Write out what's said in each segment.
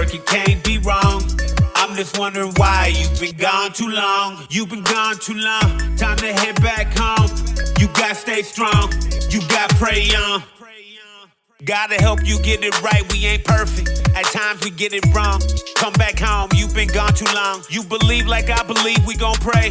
work, it can't be wrong. I'm just wondering why you've been gone too long. You've been gone too long. Time to head back home. You gotta stay strong. You gotta pray on. Gotta help you get it right. We ain't perfect. At times we get it wrong. Come back home. You've been gone too long. You believe like I believe. We gon' pray.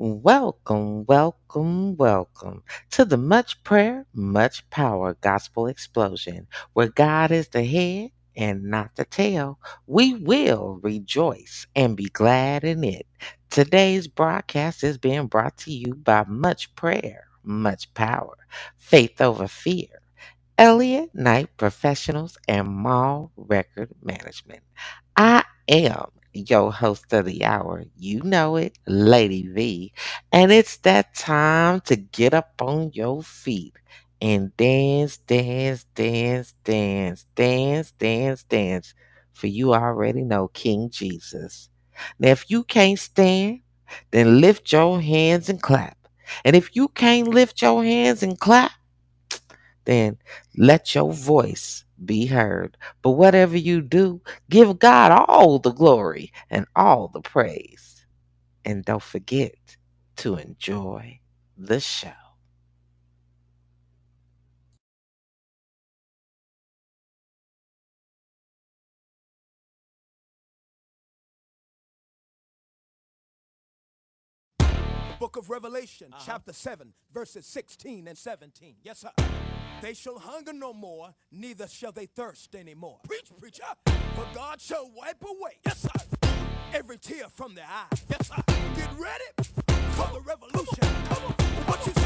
Welcome, welcome, welcome to the Much Prayer, Much Power Gospel Explosion, where God is the head and not the tail. We will rejoice and be glad in it. Today's broadcast is being brought to you by Much Prayer, Much Power, Faith Over Fear, Elliott Knight Professionals, and Mall Record Management. I am your host of the hour. You know it, Lady V. And it's that time to get up on your feet and dance, dance, dance, dance, dance, dance, dance. For you already know King Jesus. Now, if you can't stand, then lift your hands and clap. And if you can't lift your hands and clap, then let your voice be heard. But whatever you do, give God all the glory and all the praise. And don't forget to enjoy the show. Book of Revelation, uh-huh. chapter 7, verses 16 and 17. Yes, sir. They shall hunger no more, neither shall they thirst anymore. Preach, preacher. For God shall wipe away, yes, sir, every tear from their eye. Yes, sir. Get ready for the revolution. Come on. What you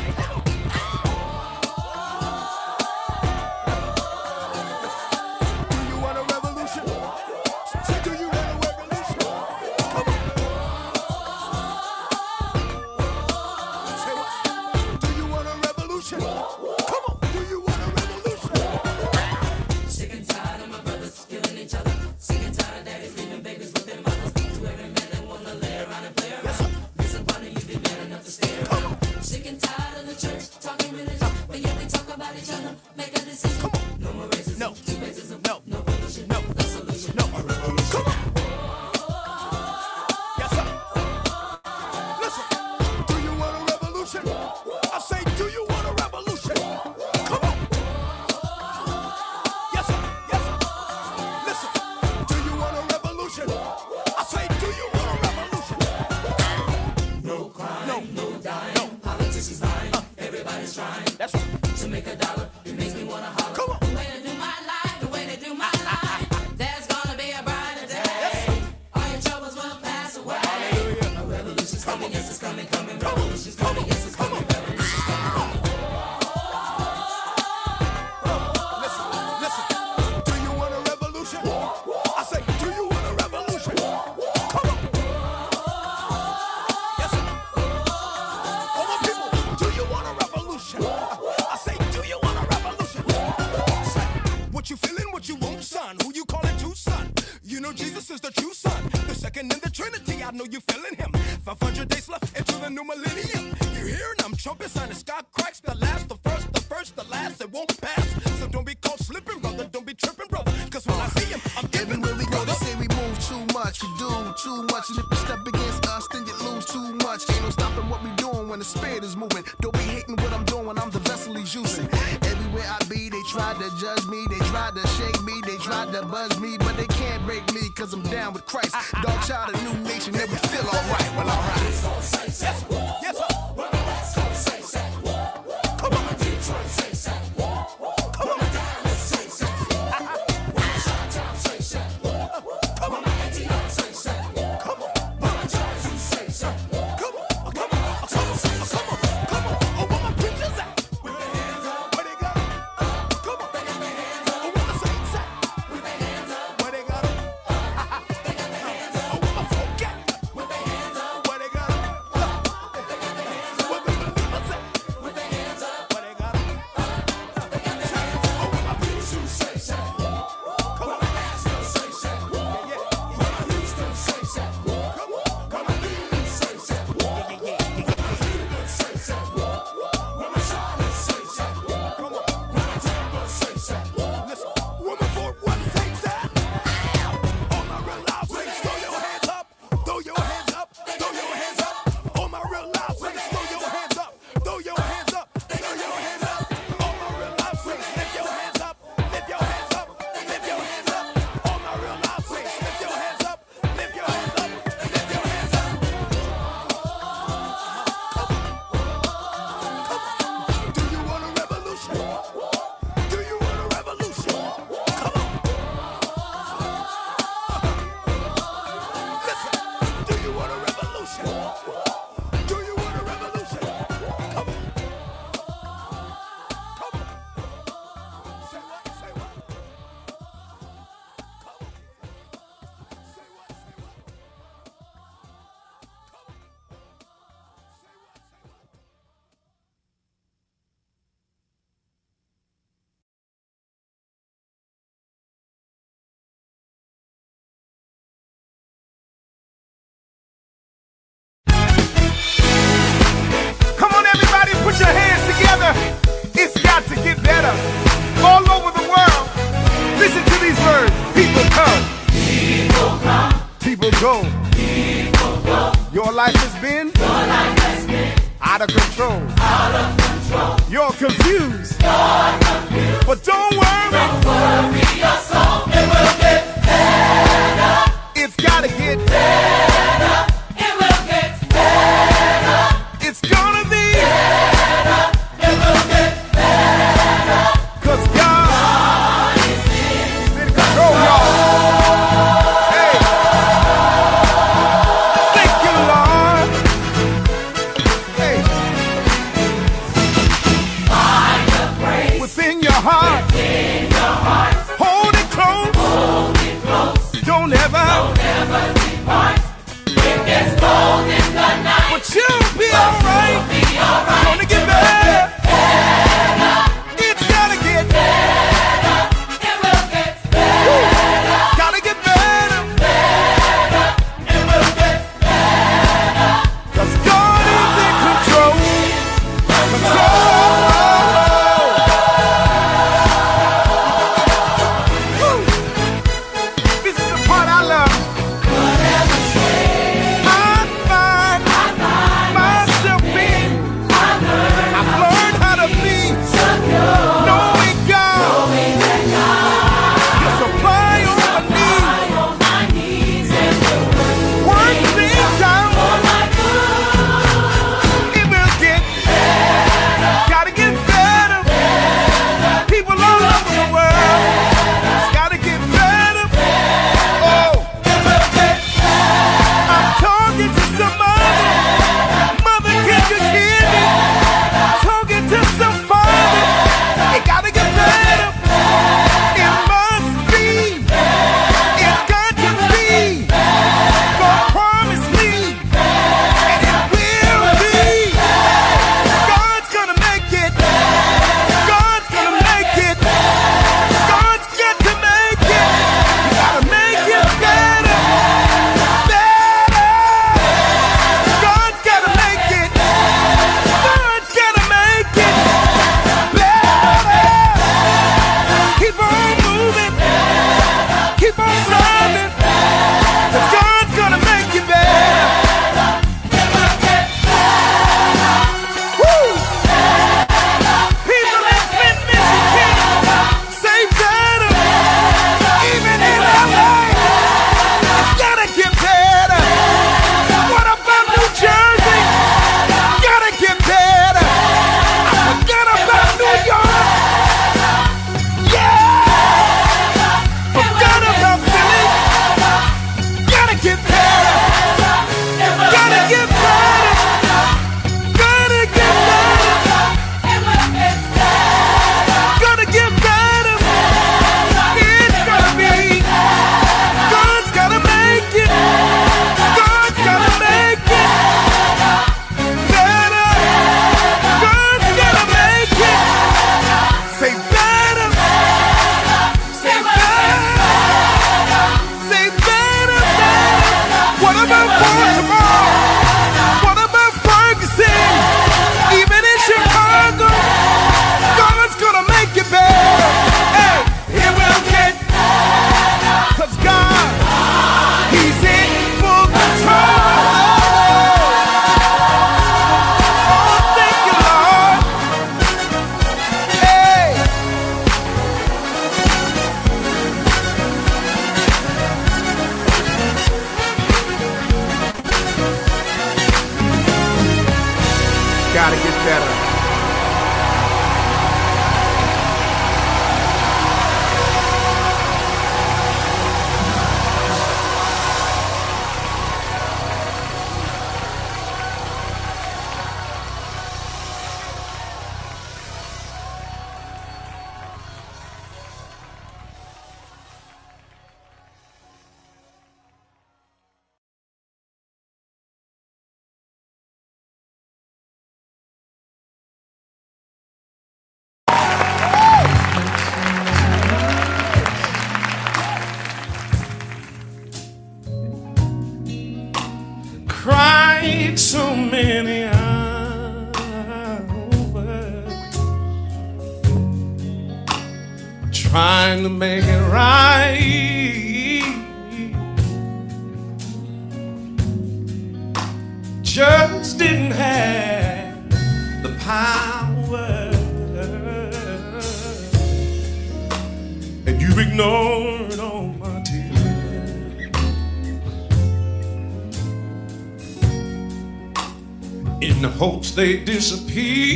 they disappear.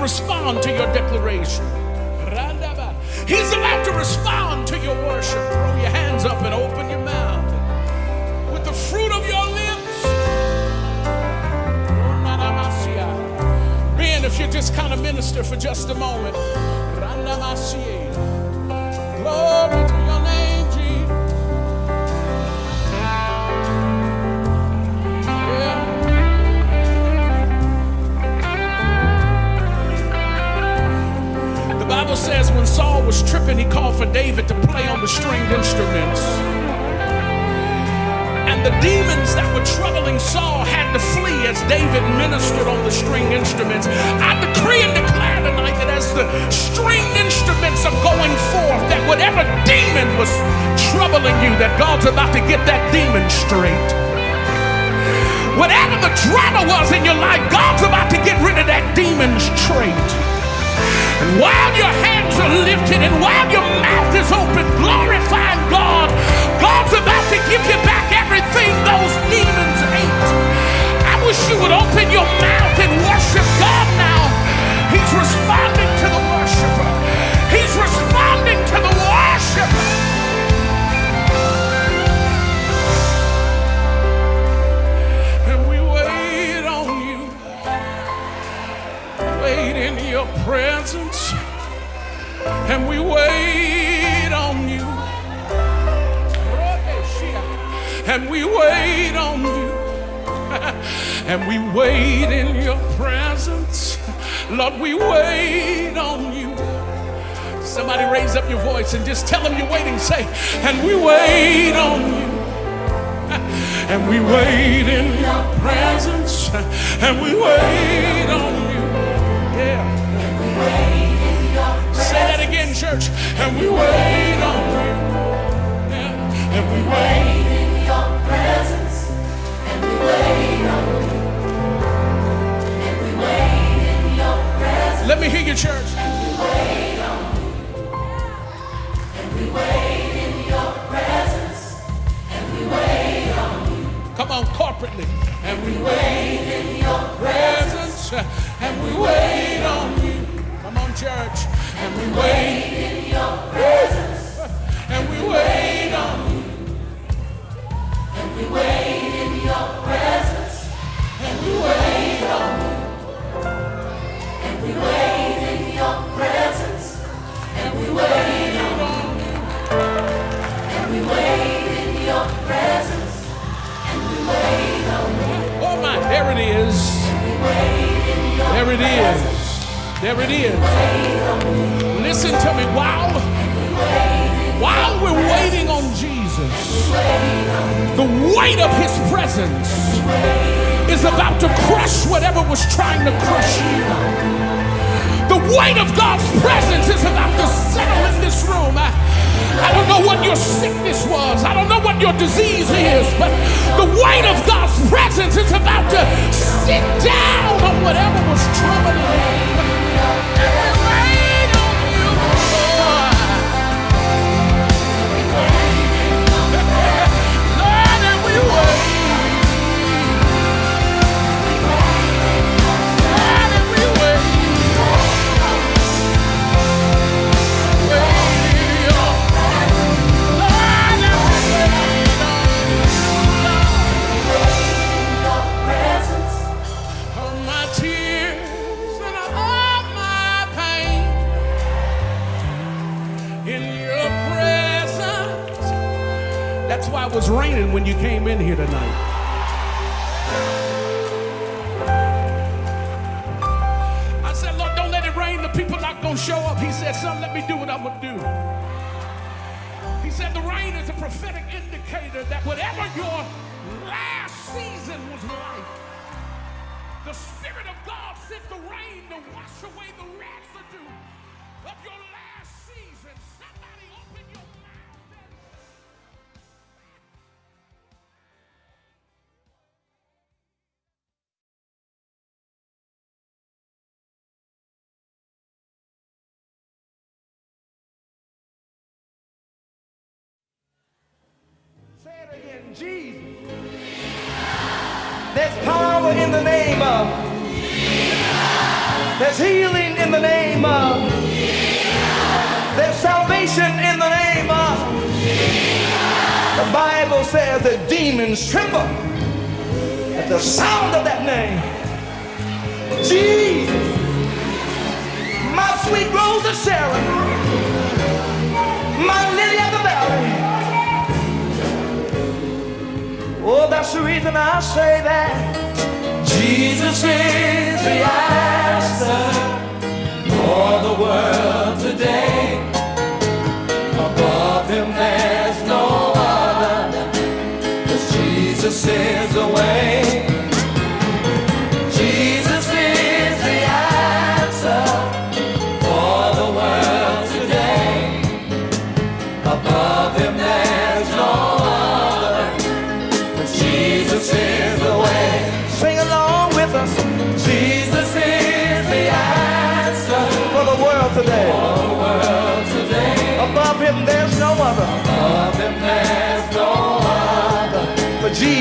Respond to your declaration. Saul was tripping, he called for David to play on the stringed instruments. And the demons that were troubling Saul had to flee as David ministered on the string instruments. I decree and declare tonight that as the string instruments are going forth, that whatever demon was troubling you, that God's about to get that demon straight. Whatever the drama was in your life, God's about to get rid of that demon straight. And while your hands are lifted and while your mouth is open, glorifying God, God's about to give you back everything those demons ate. I wish you would open your mouth and worship God now. He's responding to the worshiper. He's responding to the worshiper. And And we wait on you. and we wait in your presence. Lord, we wait on you. Somebody raise up your voice and just tell them you're waiting. Say, and we wait on you. And we wait in your presence. And we wait on you. Yeah. Say that again, church. And we wait on you. Yeah. And we wait. Let me hear you, church. Come on, corporately. And we wait in your presence. And we wait on you. Come on, church. And we wait in your presence. And we wait on you. And we wait There it is. There it is. Listen to me. While, while we're waiting on Jesus, the weight of his presence is about to crush whatever was trying to crush you. The weight of God's presence is about to settle in this room. I, I don't know what your sickness was. I don't know what your disease is, but the weight of God's presence is about to sit down on whatever was troubling you. Why it was raining when you came in here tonight. I said, Lord, don't let it rain. The people not gonna show up. He said, Son, let me do what I'm gonna do. He said the rain is a prophetic indicator that whatever your last season was like, the Spirit of God sent the rain to wash away the residue of your last Jesus. There's power in the name of. Jesus. There's healing in the name of. Jesus. There's salvation in the name of. Jesus. The Bible says that demons tremble at the sound of that name. Jesus. My sweet Rose of Sharon. My Oh, that's the reason I say that Jesus is the answer for the world today. Above him there's no other, cause Jesus is the way.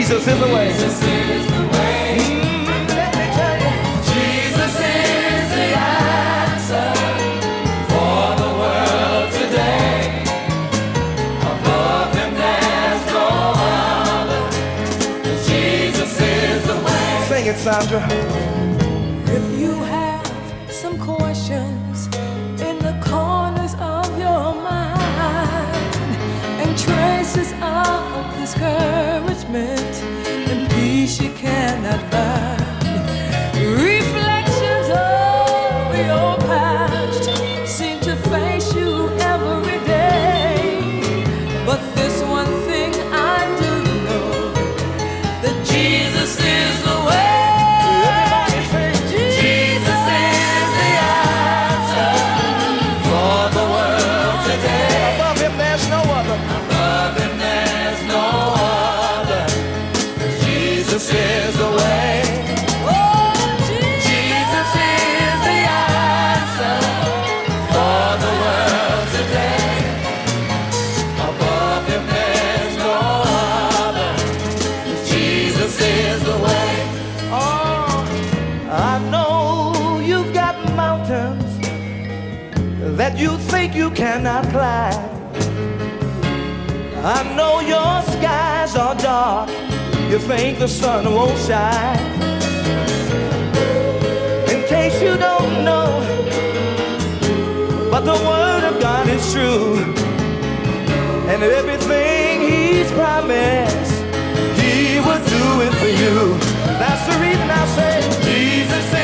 Jesus is the way. Mm, let me. Jesus is the answer for the world today. Above him there's no other. Jesus is the way. Sing it, Sandra. you think the sun won't shine. In case you don't know, but the word of God is true, and everything He's promised, He will do it for you. That's the reason I say, Jesus.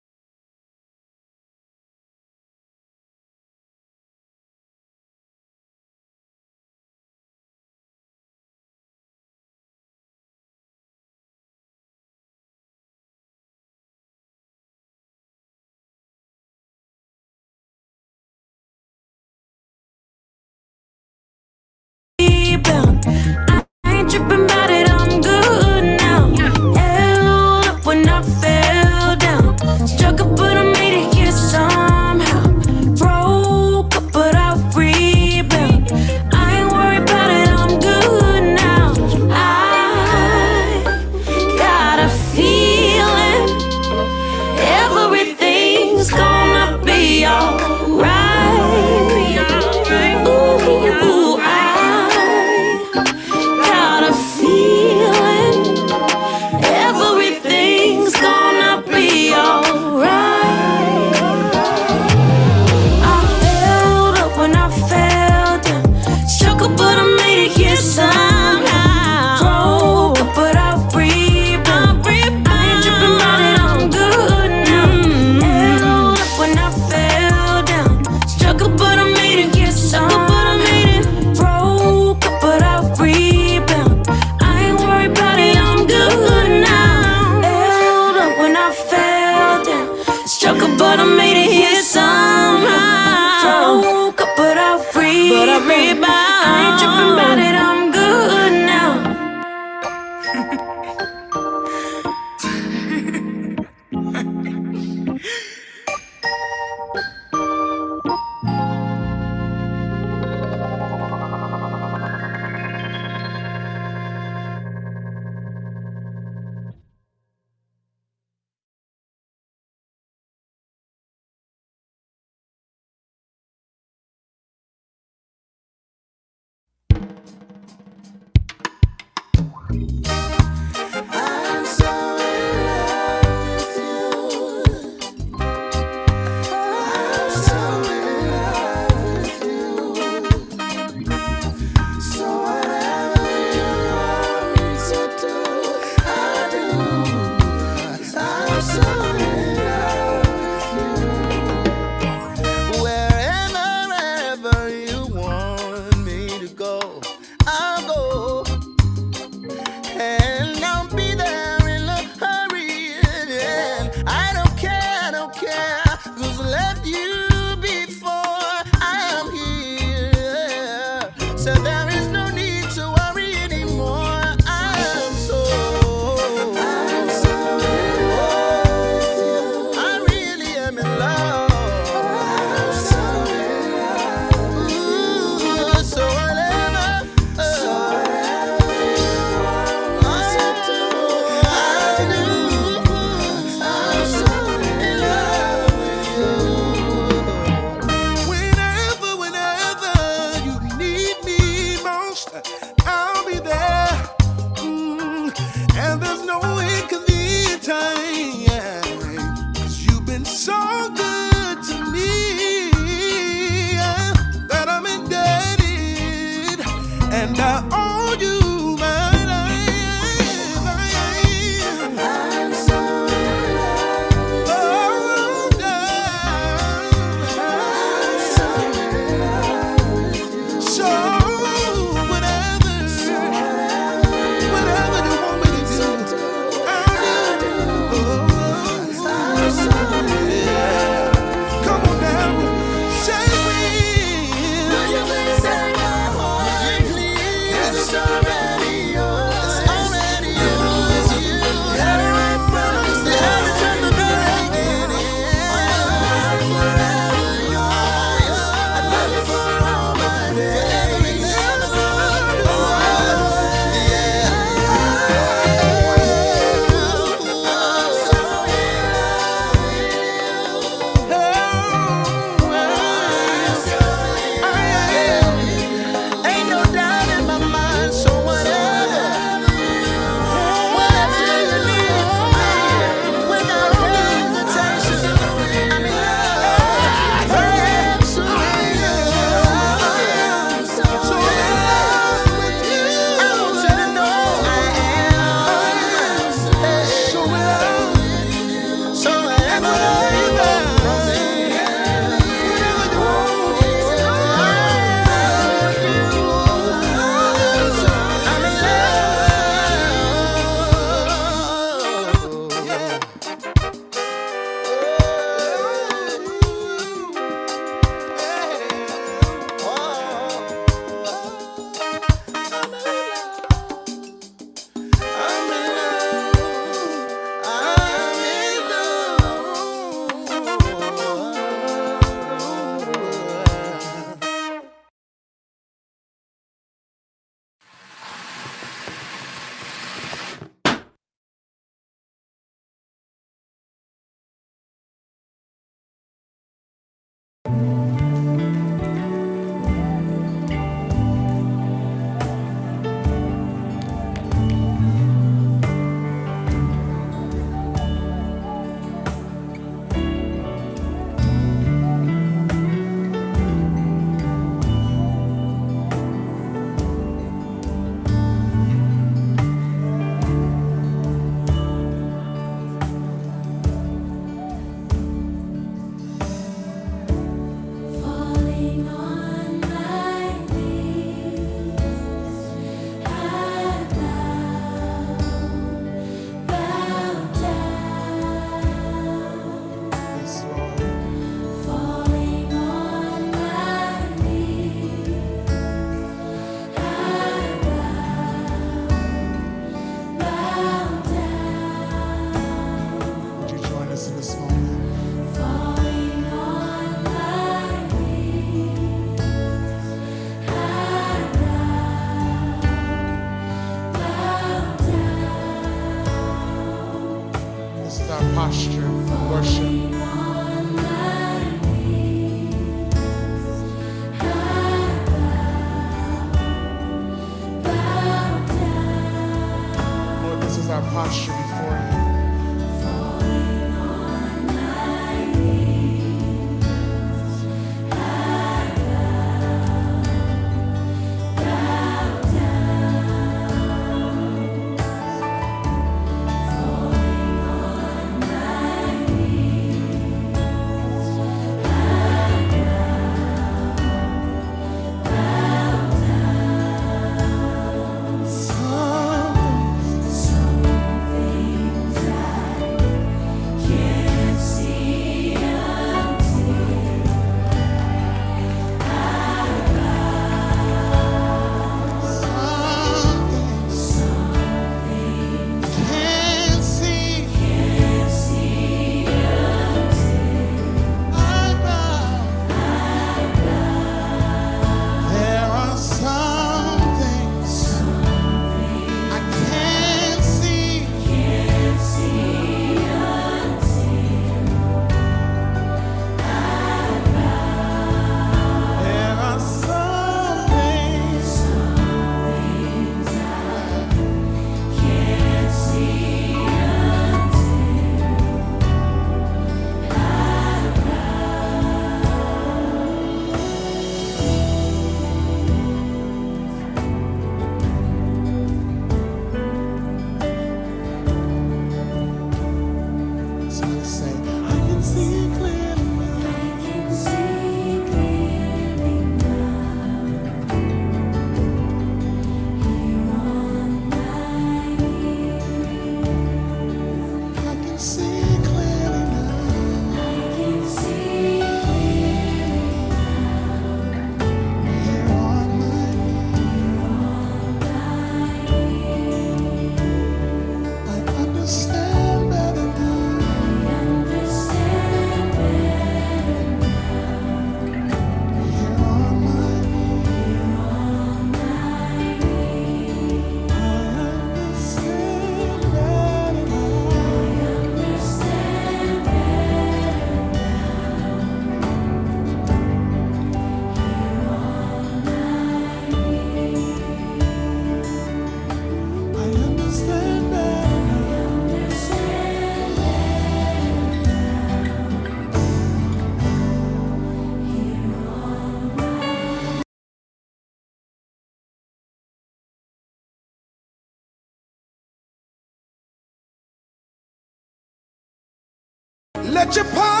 let your power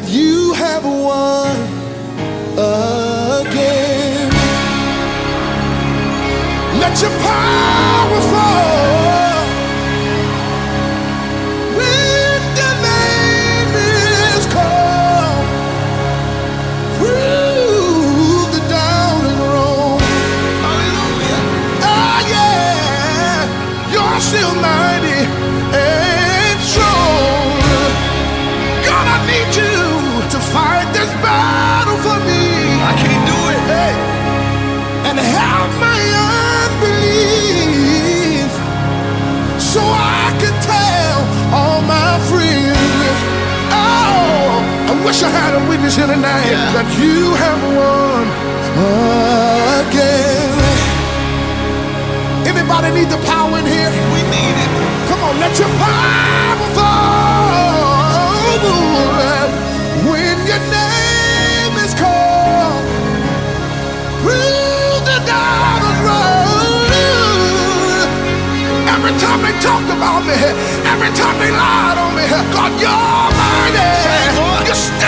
that you have won again. Let your power flow. wish I had a witness here tonight yeah. that you have won again. Anybody need the power in here? We need it. Come on, let your power fall when your name is called. Through the diamond road. Every time they talk about me, every time they lied on me, God, you're mighty. You're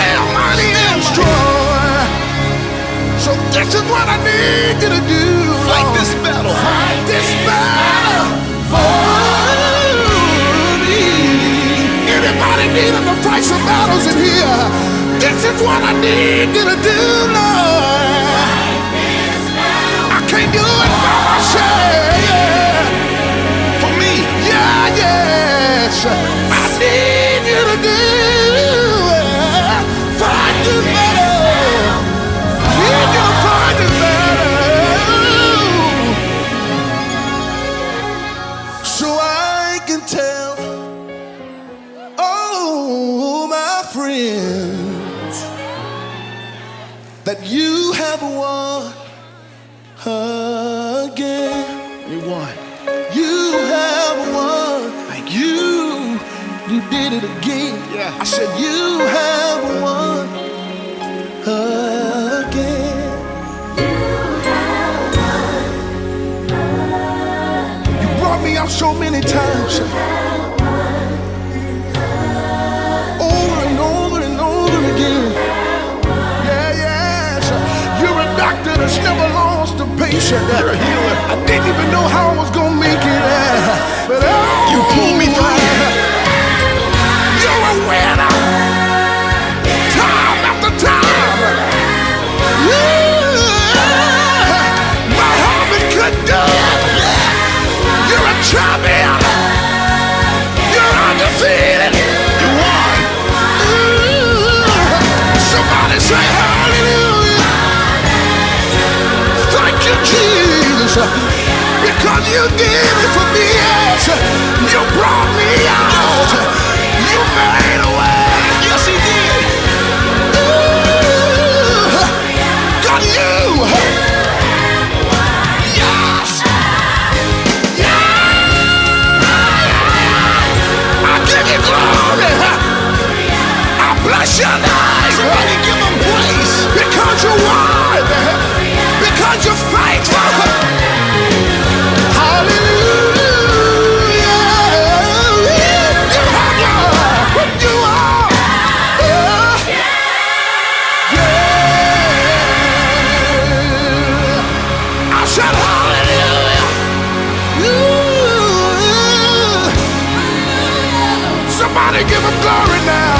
This is what I need you to do. Fight this battle. Fight this battle for me. Anybody needing to fight some battles in here? This is what I need you to do, Lord. I can't do it by myself. Yeah. For me, yeah, yes. So many times. Over and over and over again. Yeah, yes. You're a doctor that's never lost a patient. You're a healer. I didn't even know how I was gonna make it. But oh, you pulled me through. You did it for me. Yes. You brought me out. You made a way. Yes, he did. God, you. Yes. I give you glory. I bless name. Somebody give him glory now.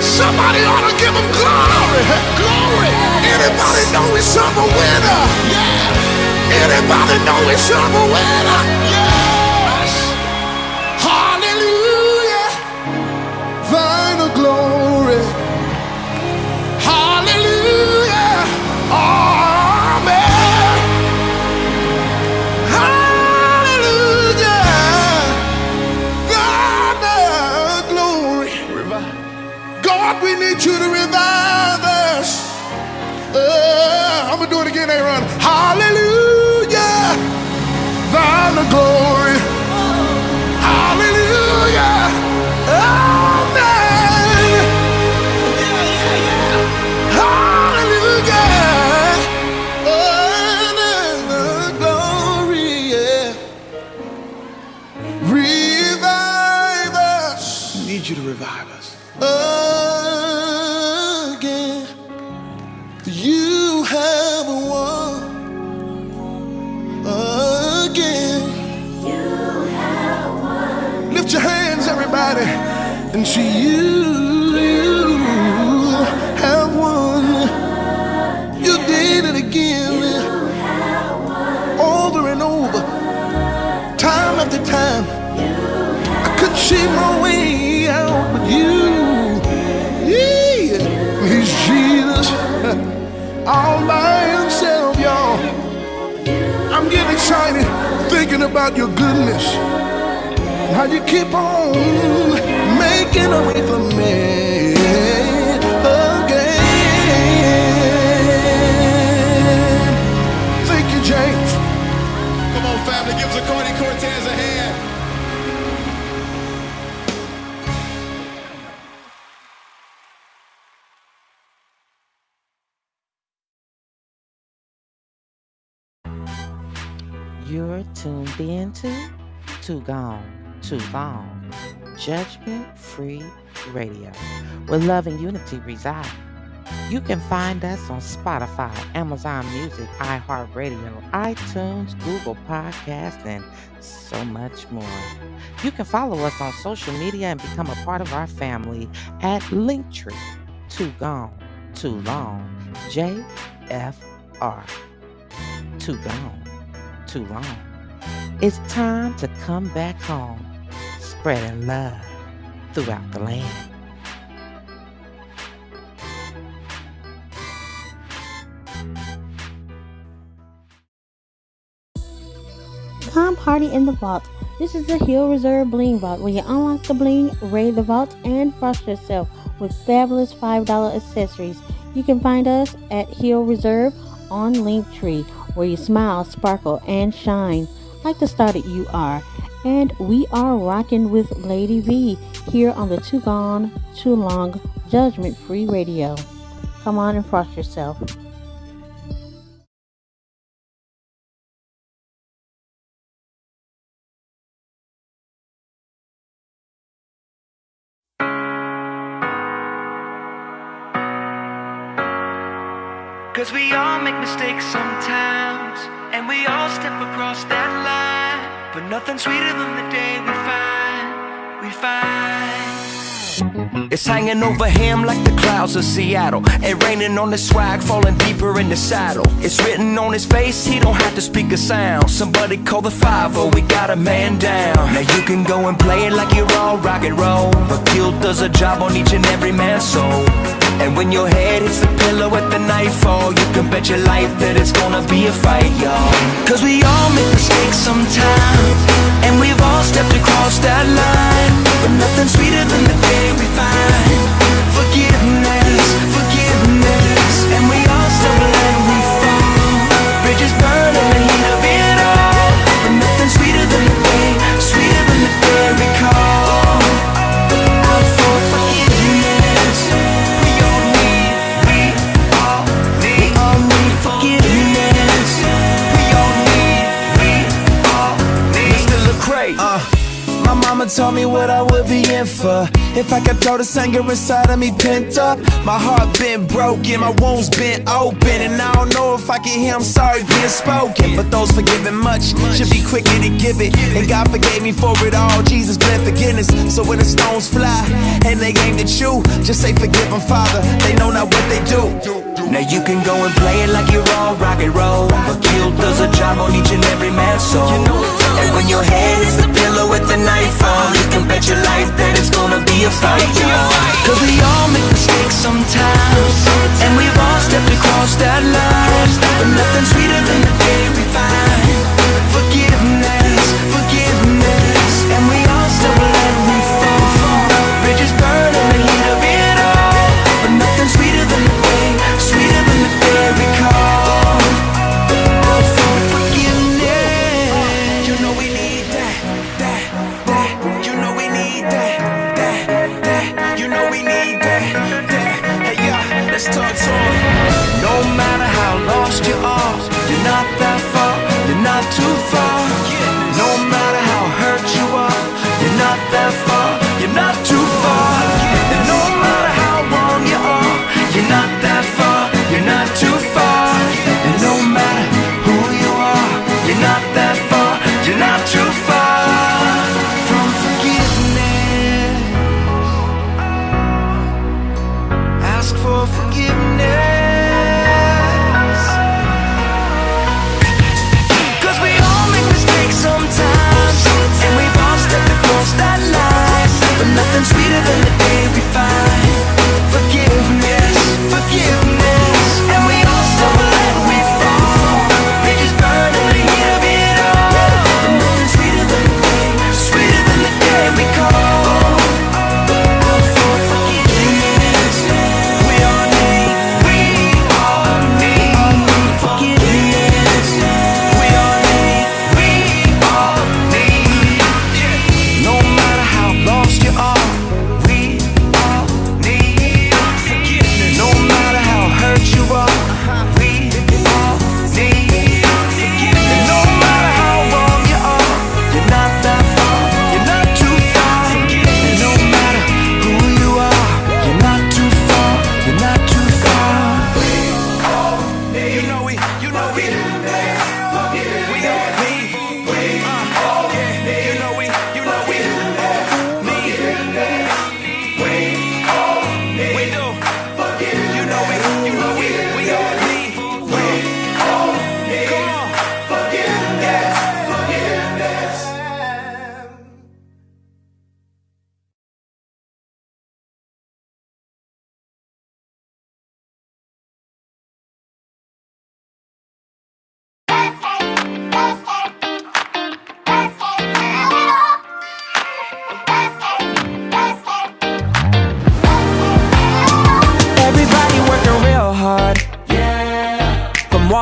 Somebody ought to give him glory. Glory. Anybody know he's a winner? Yeah. Anybody know he's a winner? Yes. Way out, you, he's Jesus, all by himself, y'all. I'm getting excited thinking about your goodness. How you keep on making a way for me tuned into Too Gone, Too Long, Judgment Free Radio, where love and unity reside. You can find us on Spotify, Amazon Music, iHeartRadio, iTunes, Google Podcasts, and so much more. You can follow us on social media and become a part of our family at Linktree. Too gone, too long. JFR. Too gone, too long. It's time to come back home, spreading love throughout the land. Come party in the vault. This is the Hill Reserve Bling Vault where you unlock the bling, raid the vault, and frost yourself with fabulous $5 accessories. You can find us at Hill Reserve on Linktree where you smile, sparkle, and shine like the star that you are. And we are rocking with Lady V here on the Too Gone, Too Long Judgment Free Radio. Come on and frost yourself. Cause we all make mistakes sometimes, and we all step across that line. But nothing sweeter than the day we find, we find. It's hanging over him like the clouds of Seattle. And raining on the swag, falling deeper in the saddle. It's written on his face, he don't have to speak a sound. Somebody call the 5 oh, we got a man down. Now you can go and play it like you're all rock and roll. But guilt does a job on each and every man's soul. And when your head hits the pillow at the nightfall, you can bet your life that it's gonna be a fight, y'all. Cause we all make mistakes sometimes, and we've all stepped across that line. But nothing's sweeter than the If I could throw this anger inside of me pent up. My heart been broken, my wounds been open. And I don't know if I can hear I'm sorry being spoken. But those forgiven much should be quicker to give it. And God forgave me for it all, Jesus bled forgiveness. So when the stones fly and they aim at you Just say forgive them, Father, they know not what they do Now you can go and play it like you're all rock and roll. But guilt does a job on each and every man's soul. And when your head hits the pillow at the nightfall, you can bet your life that it's gonna be a fight, y'all. Cause we all make mistakes sometimes And we've all stepped across that line But nothing sweeter than the day we find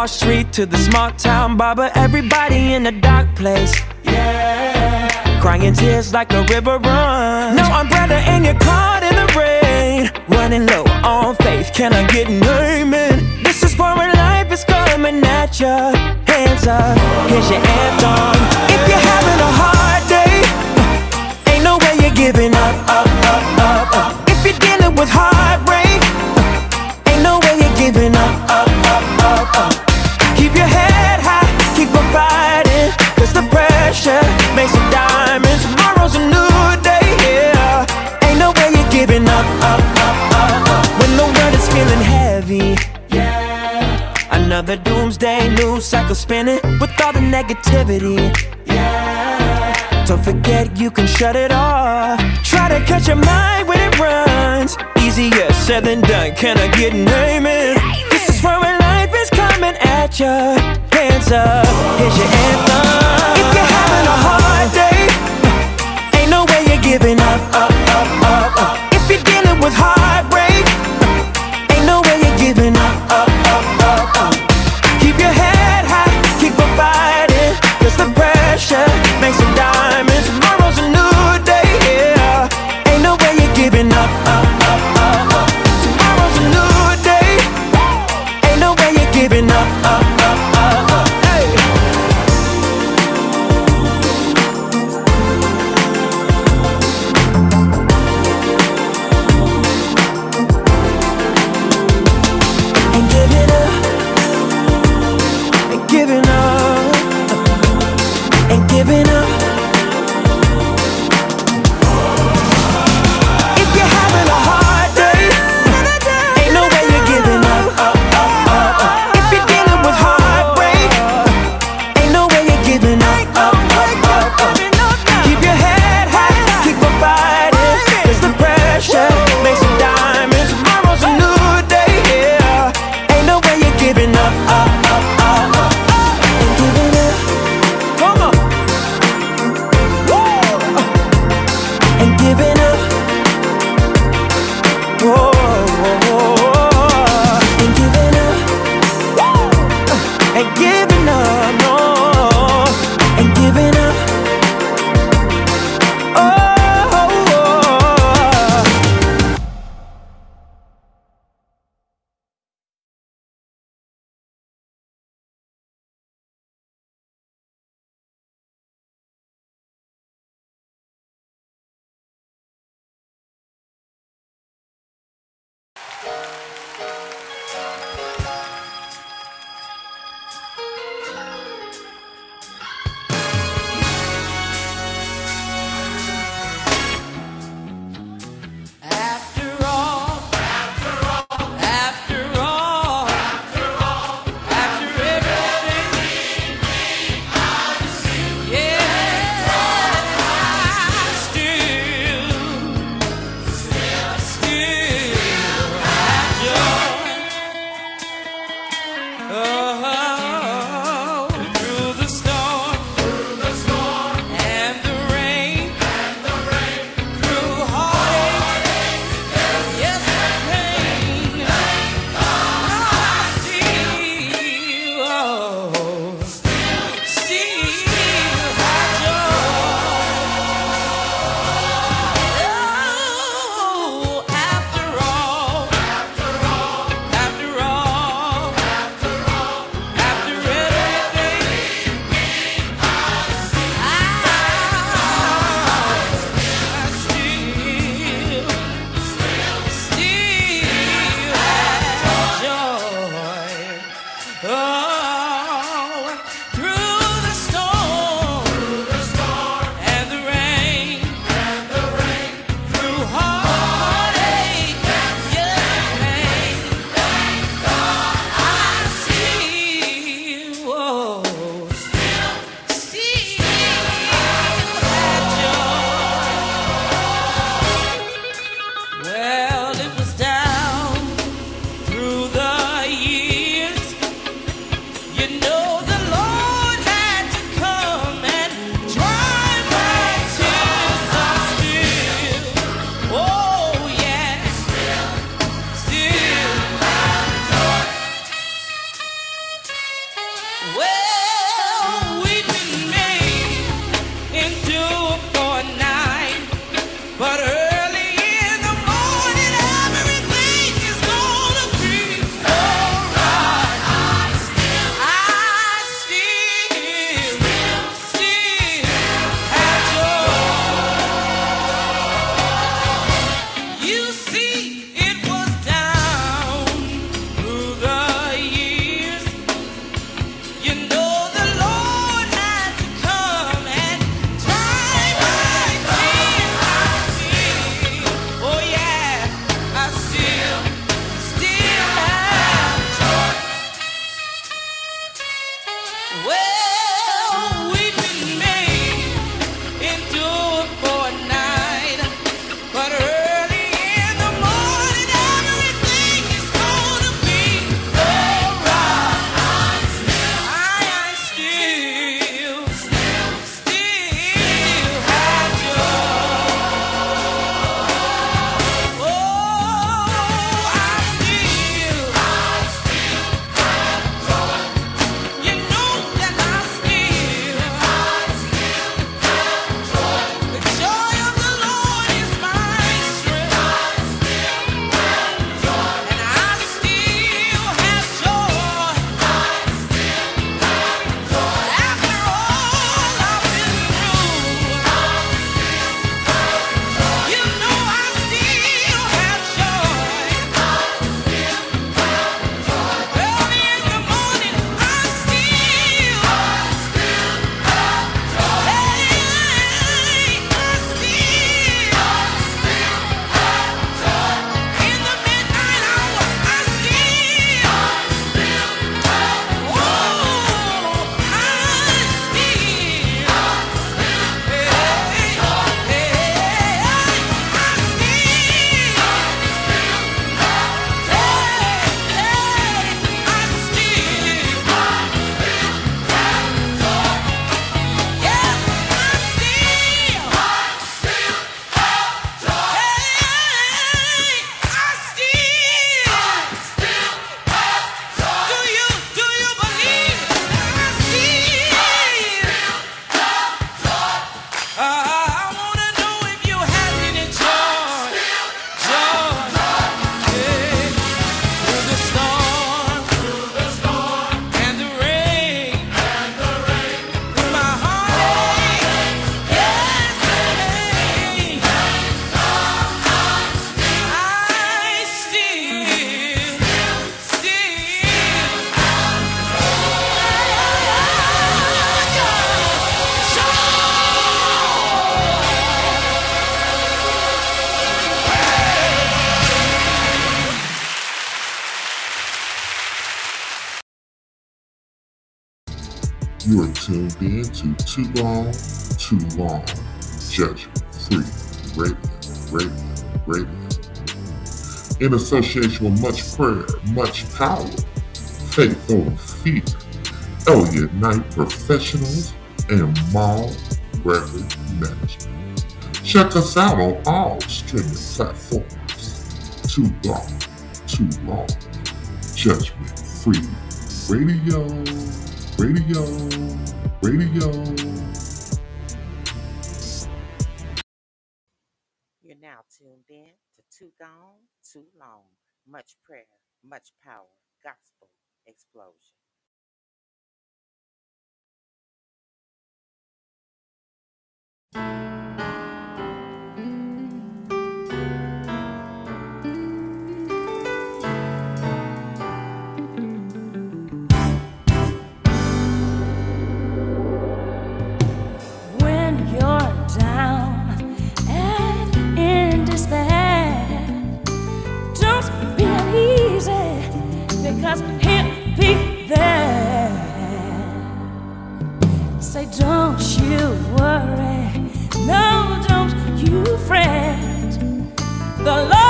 Wall Street to the small town barber, everybody in a dark place. Yeah. Crying tears like a river run. No umbrella and you're caught in the rain. Running low on faith, can I get an amen? This is for when life is coming at ya. Hands up, here's your anthem. If you're having a hard day, ain't no way you're giving up, up, up, up, up. If you're dealing with heartbreak, ain't no way you're giving up, up, up, up, up. Keep your head high, keep on fighting. Cause the pressure makes a diamond. Tomorrow's a new day, yeah. Ain't no way you're giving up, up, up, up, up. When the world is feeling heavy, yeah. Another doomsday news cycle spinning with all the negativity, yeah. Don't forget you can shut it off. Try to catch your mind when it runs. Easier said than done. Can I get an amen? At ya. Hands up, here's your anthem. If you're having a hard day, ain't no way you're giving up, up, up, up, up. If you're dealing with heartbreak, ain't no way you're giving up, up, up, up, up. Keep your head high, keep on fighting. Cause the pressure makes a diamond. Too long, too long. Judgment Free Radio, Radio, Radio. In association with much prayer, much power, faith over fear. Elliott Knight Professionals and Mall Record Management. Check us out on all streaming platforms. Too long, too long. Judgment Free Radio, Radio. Radio. You're now tuned in to Too Gone, Too Long, Much Prayer, Much Power, Gospel Explosion. because he'll be there. Say, don't you worry, no, don't you fret. The Lord.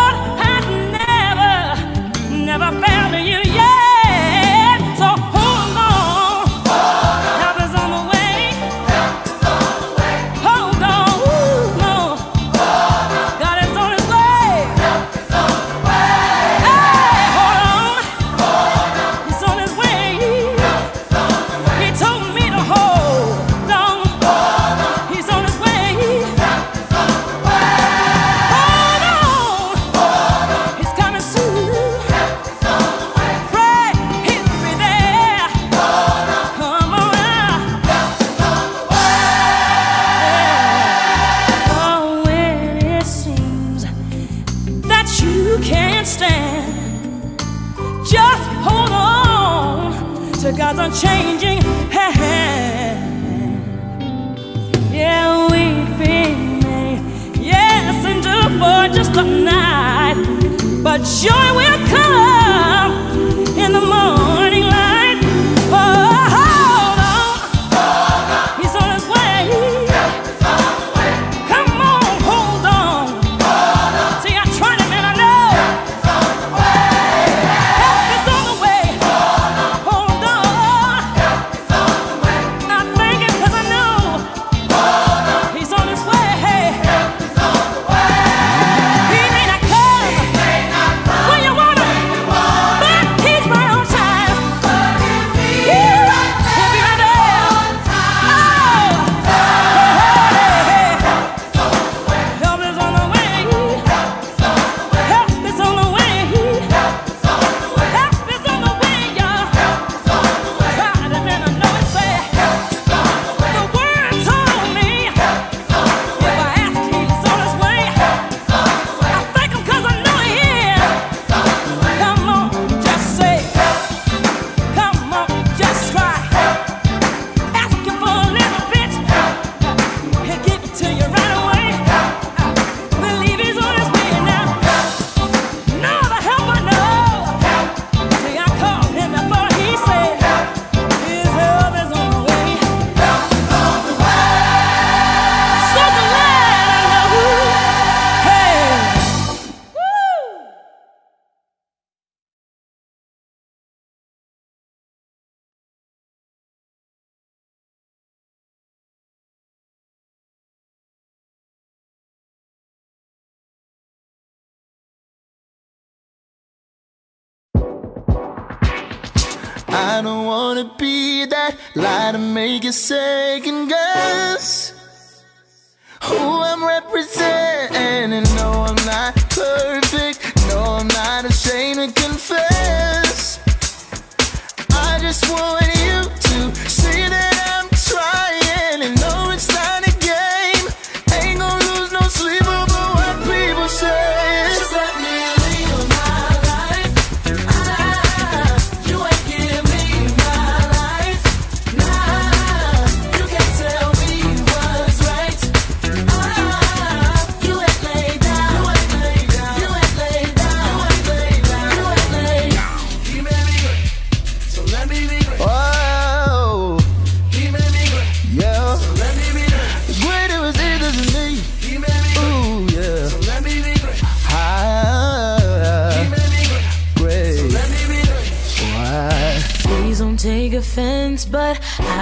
Lie to make you second guess.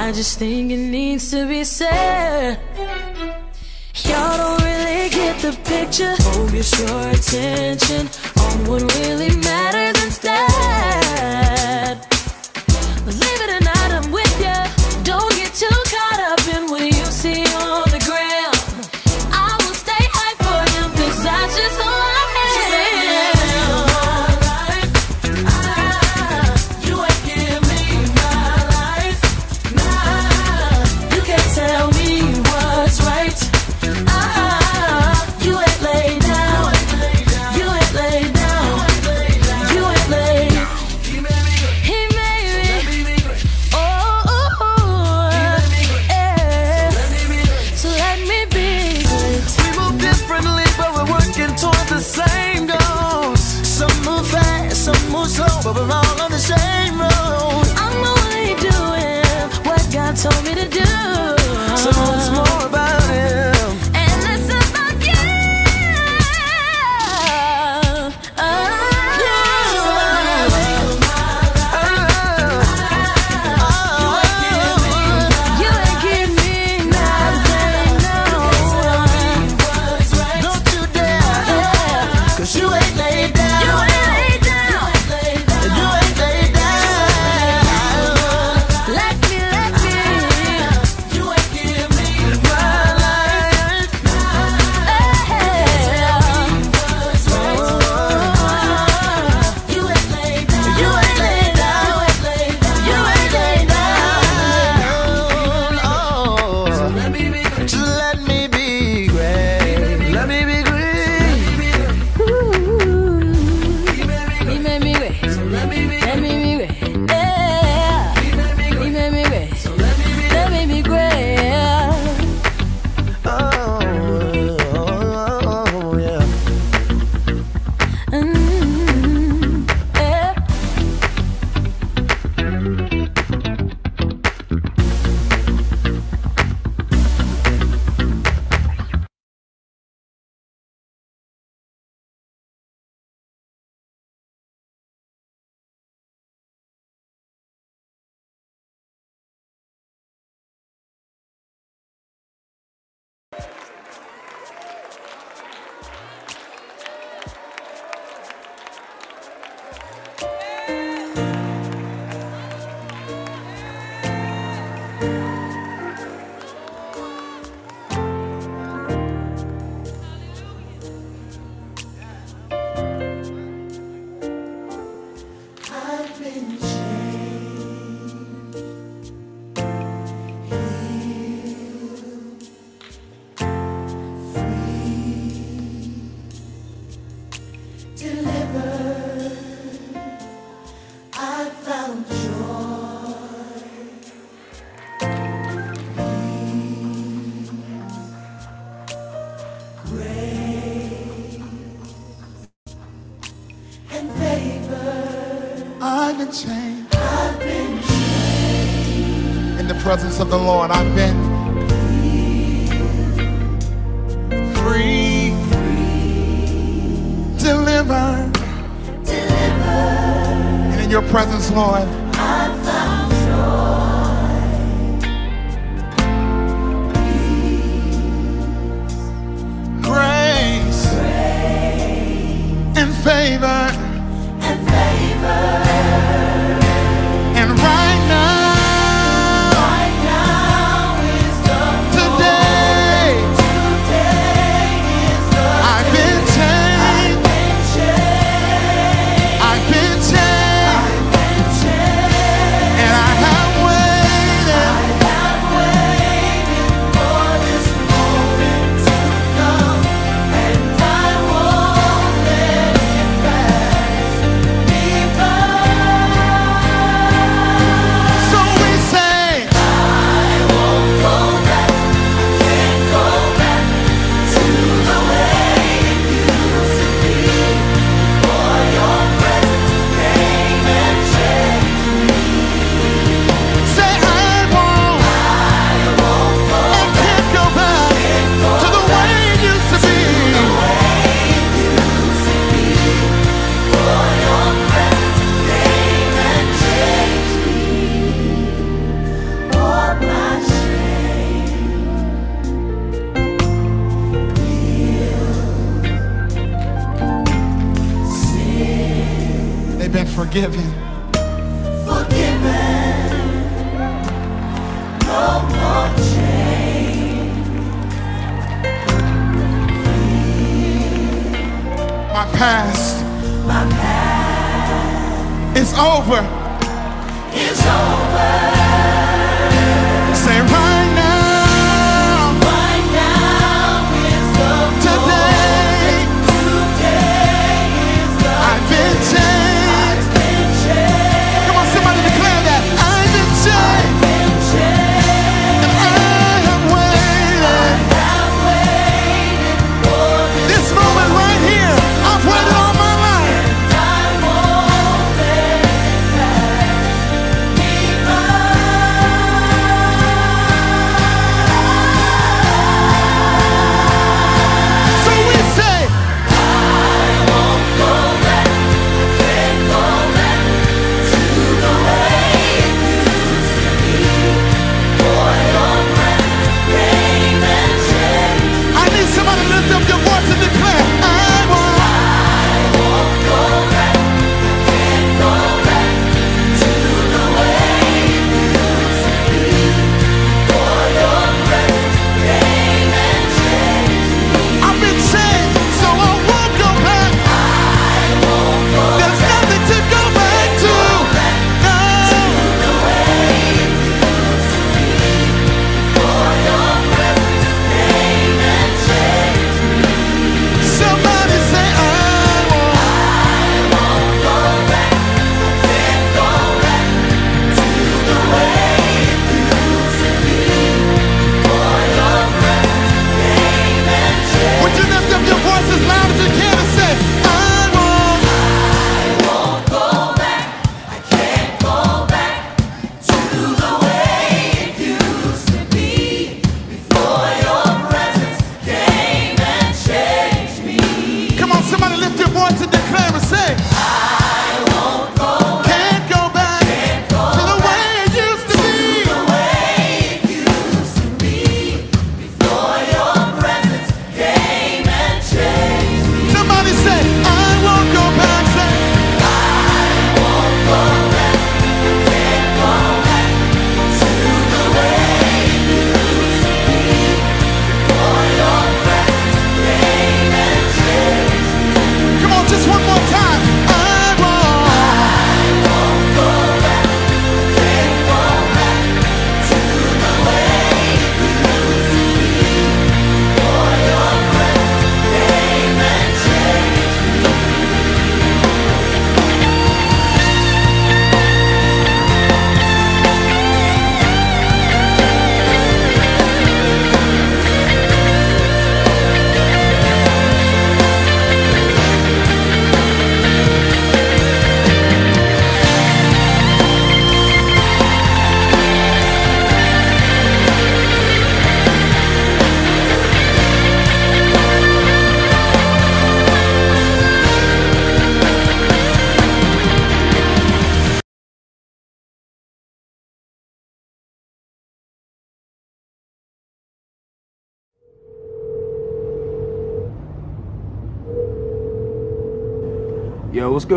I just think it needs to be said. Y'all don't really get the picture. Focus your attention on what really matters instead. Changed. In the presence of the Lord, I've been free, delivered. And in your presence, Lord, My past. It's over. Say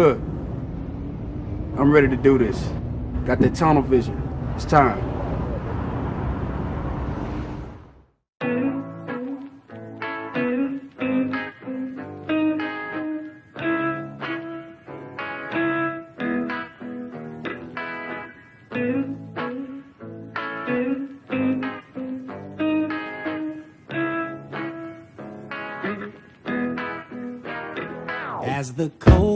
I'm ready to do this. Got that tunnel vision. It's time. As the cold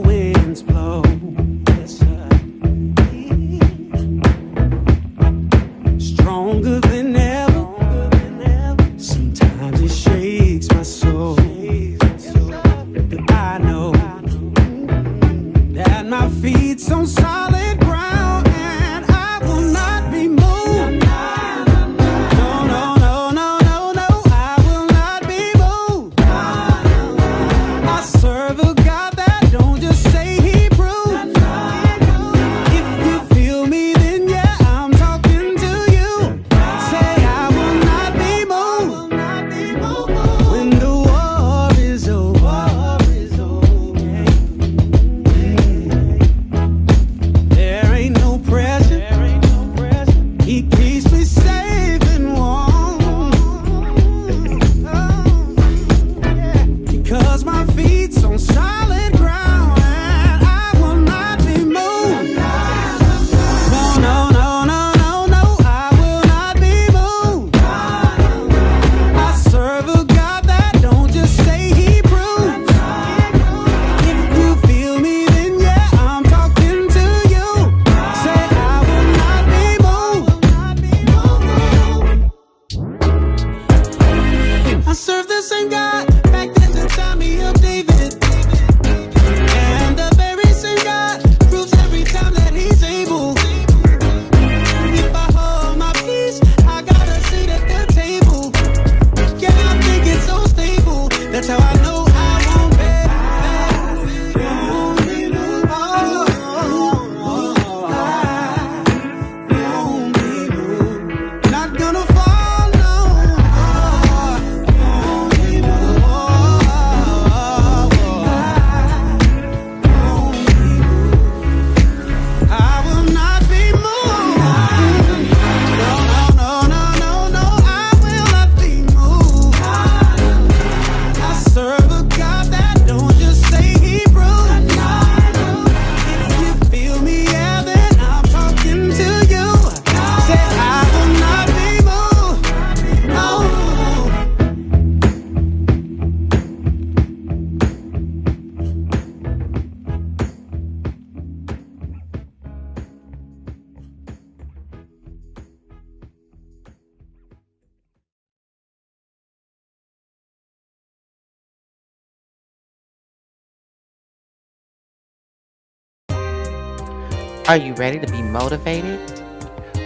Are you ready to be motivated?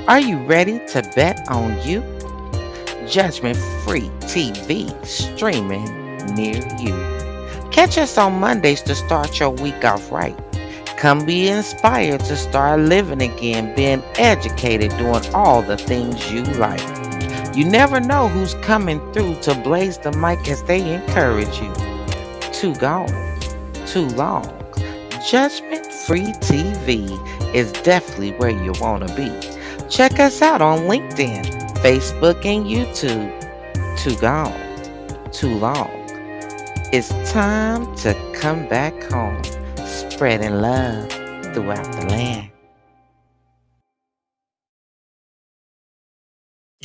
Are you ready to bet on you? Judgment Free TV streaming near you. Catch us on Mondays to start your week off right. Come be inspired to start living again, being educated, doing all the things you like. You never know who's coming through to blaze the mic as they encourage you. Too gone, too long. Judgment Free TV is definitely where you want to be. Check us out on LinkedIn, Facebook, and YouTube. Too gone, too long. It's time to come back home, spreading love throughout the land.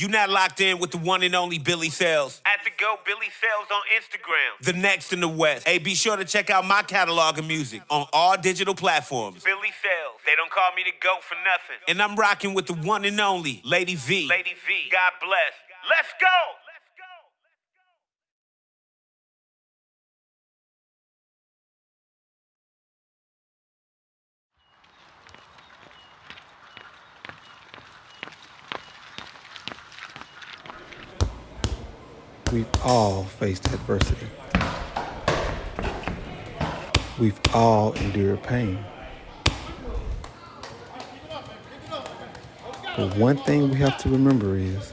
You not locked in with the one and only Billy Sales. At the Go Billy Sales on Instagram. The next in the West. Hey, be sure to check out my catalog of music on all digital platforms. Billy Sales. They don't call me the GOAT for nothing. And I'm rocking with the one and only Lady V. Lady V. God bless. Let's go. We've all faced adversity. We've all endured pain. But one thing we have to remember is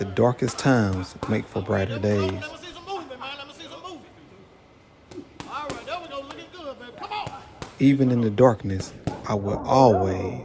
the darkest times make for brighter days. Even in the darkness, I will always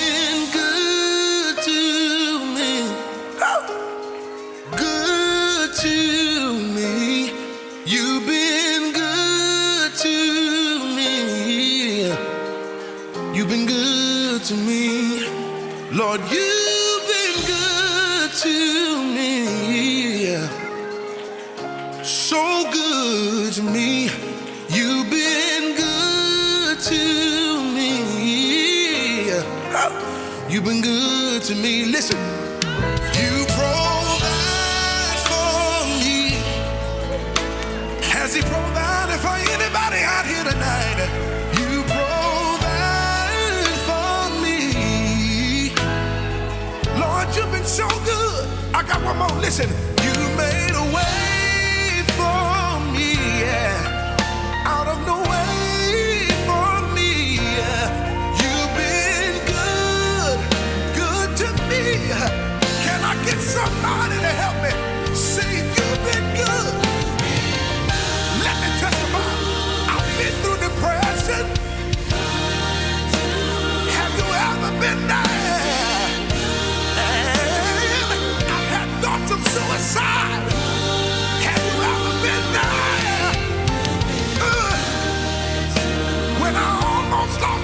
to me. Listen, you provide for me. Has He provided for anybody out here tonight? You provide for me. Lord, you've been so good. I got one more. Listen. monster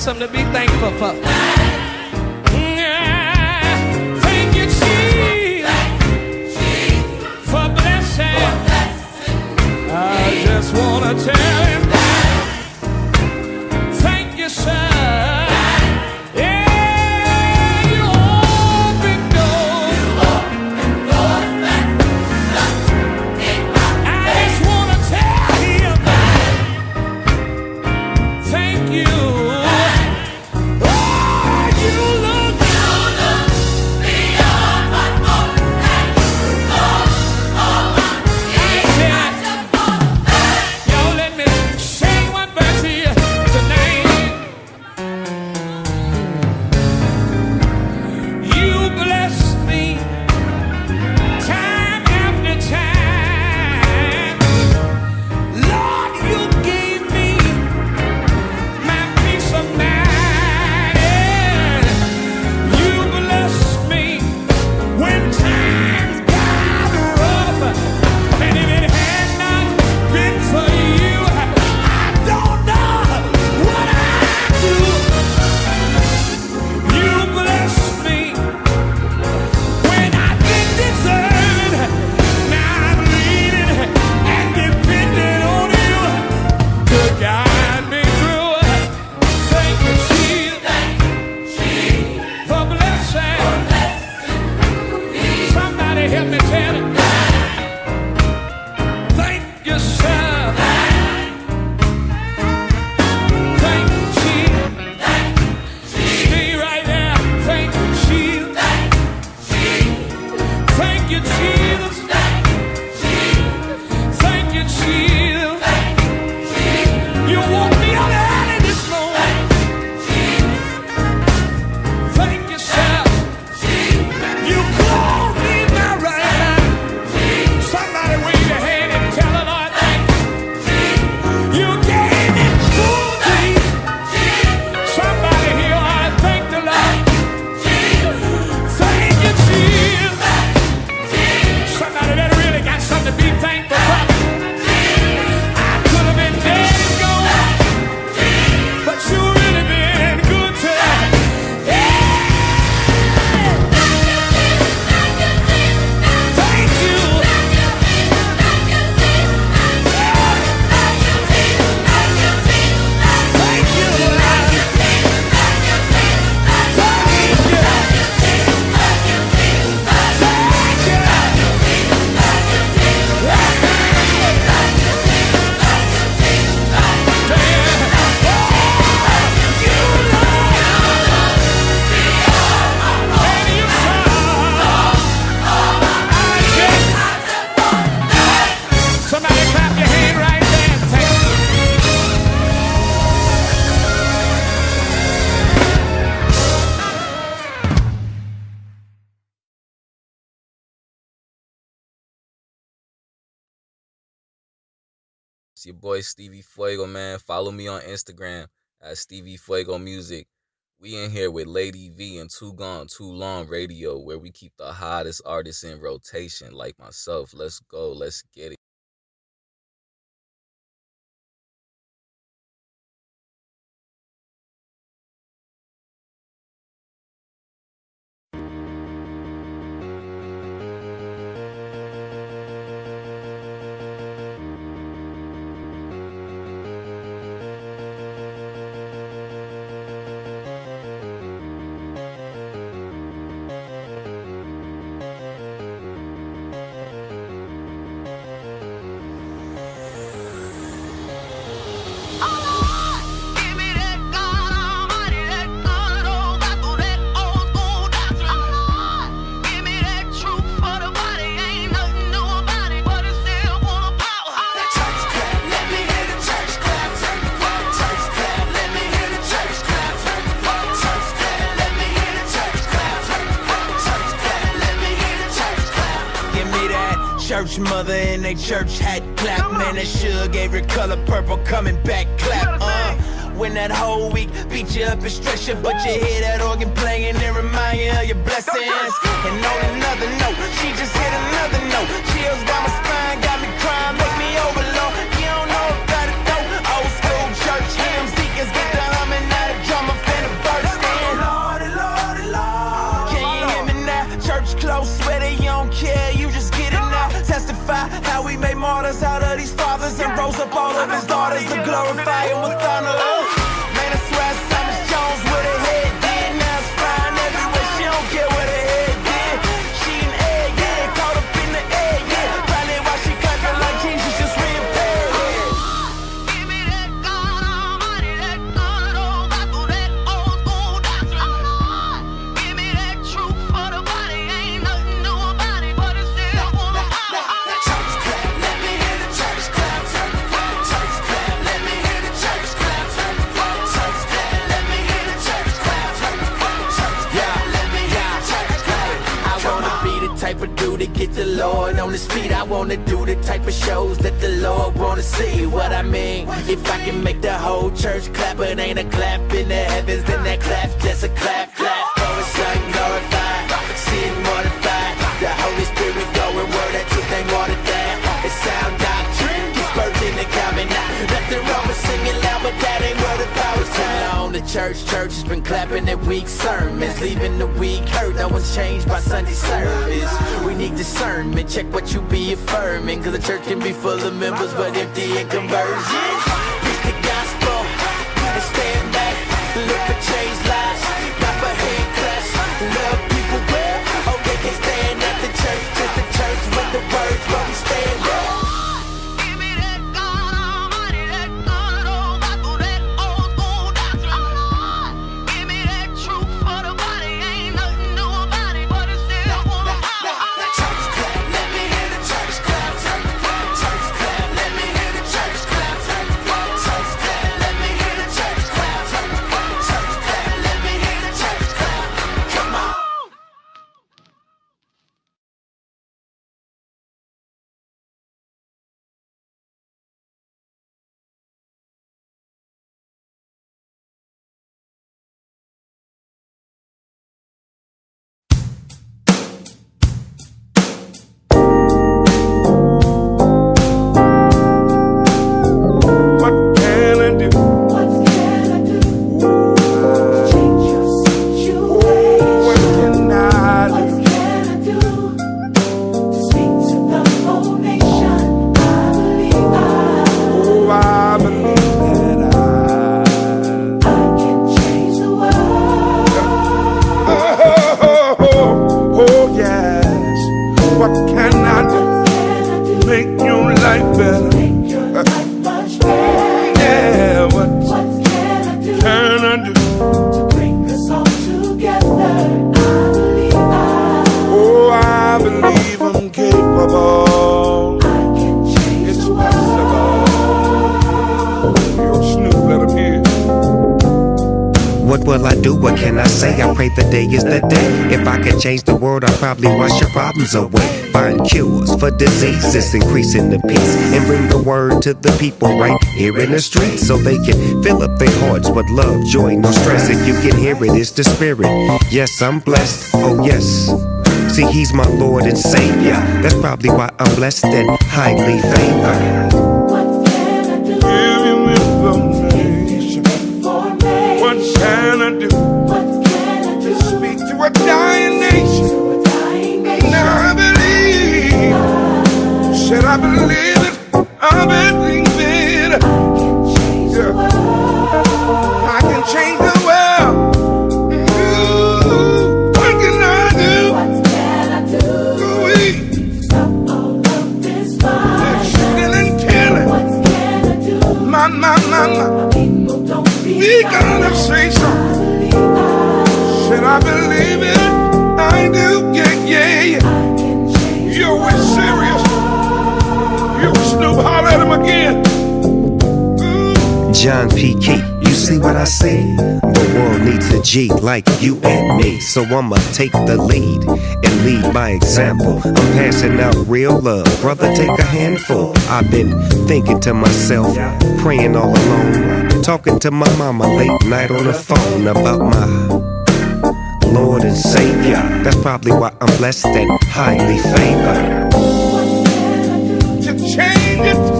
something to be boy Stevie Fuego, man. Follow me on Instagram at Stevie Fuego Music. We in here with Lady V and Too Gone Too Long Radio, where we keep the hottest artists in rotation, like myself. Let's go. Let's get it. Church Oh, sin mortified. The Holy Spirit going word that truth ain't. It's sound doctrine, in the common. Nothing wrong with singing loud, but that ain't where the power's. The church, church has been clapping at weak sermons, leaving the weak hurt. No one's changed by Sunday service. We need discernment, check what you be affirming. Cause the church can be full of members, but empty in conversion. Cures for diseases, increasing the peace, and bring the word to the people right here in the streets so they can fill up their hearts with love, joy, no stress. If you can hear it, it's the spirit. Yes, I'm blessed. Oh, yes. See, he's my Lord and Savior. That's probably why I'm blessed and highly favored. Give him information. What can I do? What can I do? Speak to a dying I believe it. I believe it. Yeah. I can change the world. Ooh, What can I do? What can I do? Stop all of this violence. Shooting and killing. What can I do? My, my, my, my. We gotta say something. Should I believe him again. John P. Key, you see what I see? The world needs a G like you and me. So I'ma take the lead and lead by example. I'm passing out real love. Brother, take a handful. I've been thinking to myself, praying all alone. Talking to my mama late night on the phone about my Lord and Savior. That's probably why I'm blessed and highly favored. to change it.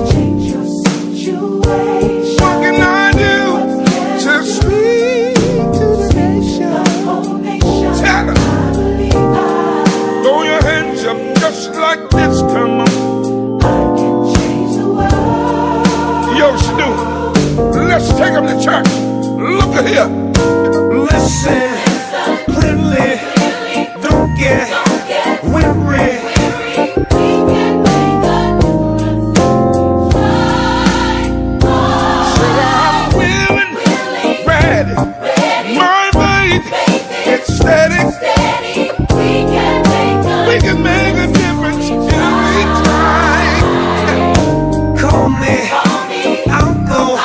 Let's take them to church. Look at here. Listen, is steady. We can make a difference if we try. Call me, I'll go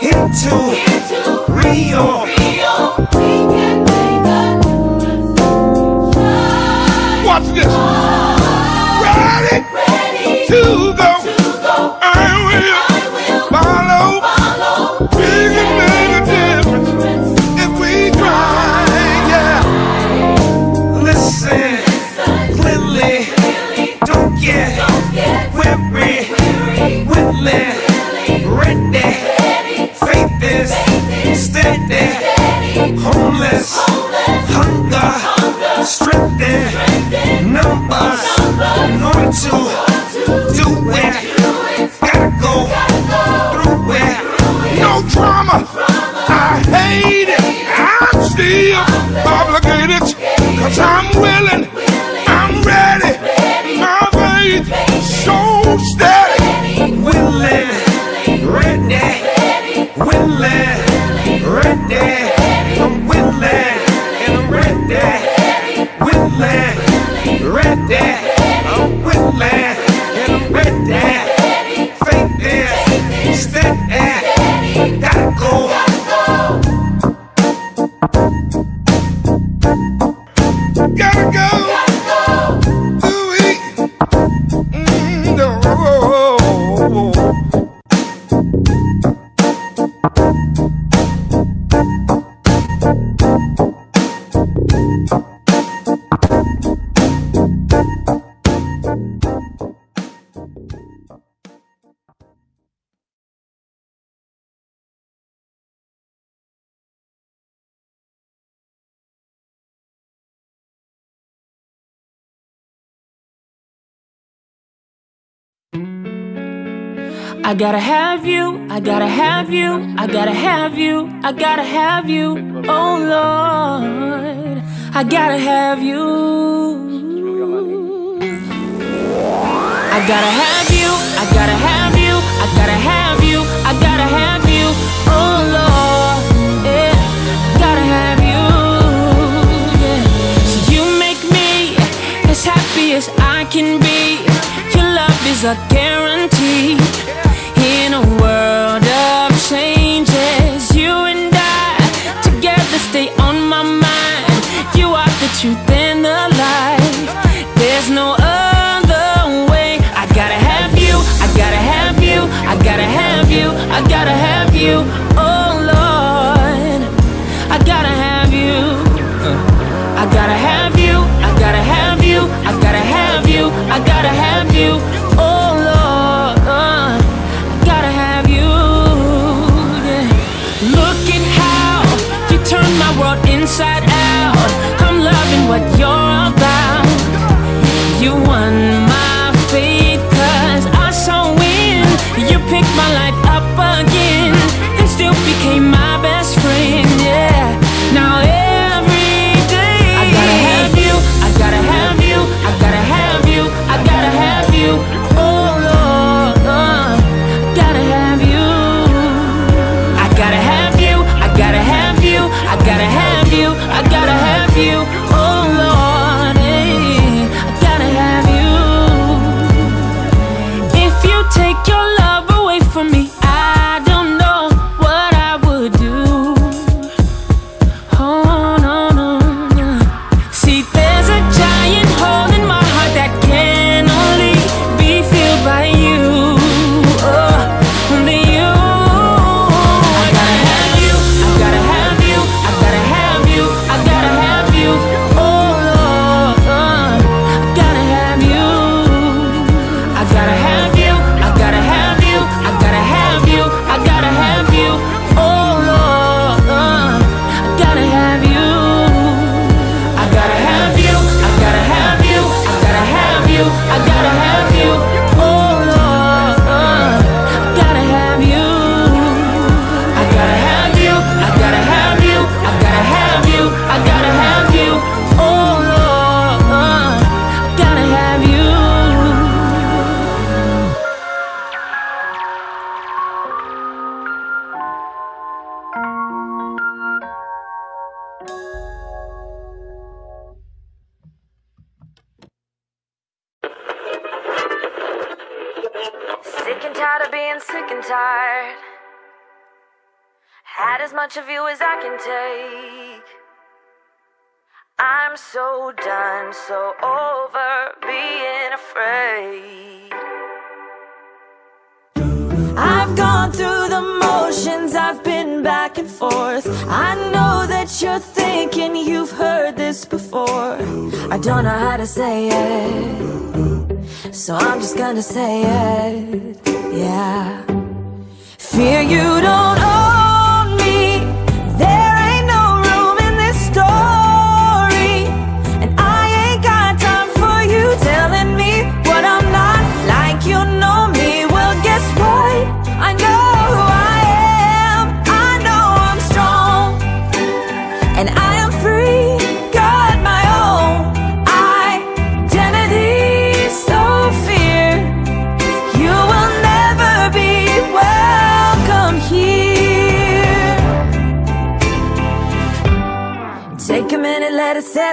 into Rio. Watch Homeless, hunger, I gotta have you, I gotta have you, I gotta have you, I gotta have you, oh Lord, I gotta have you. I gotta have you, I gotta have you, I gotta have you, I gotta have you, oh Lord, yeah, gotta have you, yeah. So you make me as happy as I can be. Your love is a guarantee in a world of changes. You and I together stay on my mind. You are the truth and the life. There's no other way. I gotta have you. I gotta have you. I gotta have you. I gotta have you. Done, so over being afraid. I've gone through the motions, I've been back and forth. I know that you're thinking you've heard this before. I don't know how to say it, so I'm just gonna say it. Yeah. Fear you don't own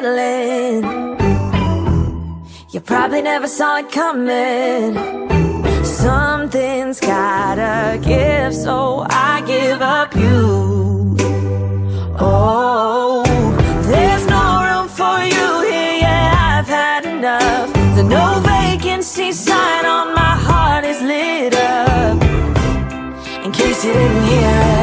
in. You probably never saw it coming. Something's gotta give, so I give up you. Oh, there's no room for you here, yeah, I've had enough. The no vacancy sign on my heart is lit up. In case you didn't hear it,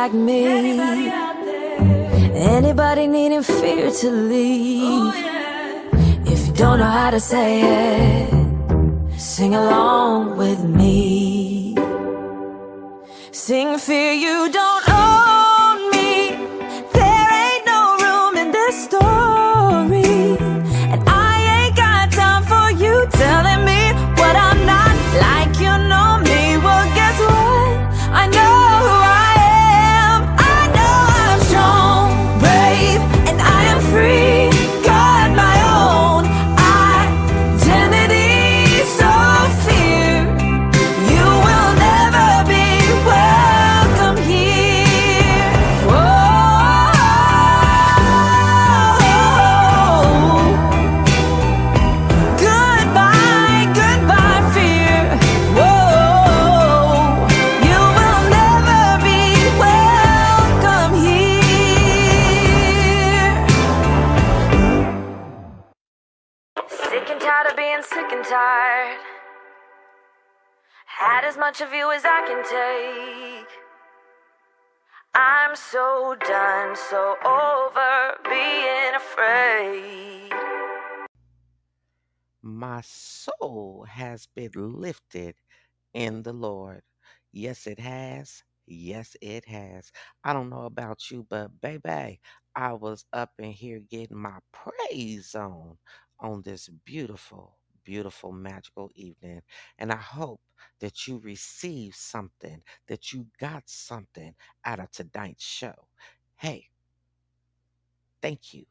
like me? Anybody needing fear to leave? If you don't know how to say it, sing along with me. Sing fear you don't can take. I'm so done, so over being afraid. My soul has been lifted in the Lord. Yes, it has. Yes, it has. I don't know about you, but baby, I was up in here getting my praise on on this beautiful, beautiful, magical evening. And I hope that you received something, that you got something out of tonight's show. Hey, thank you.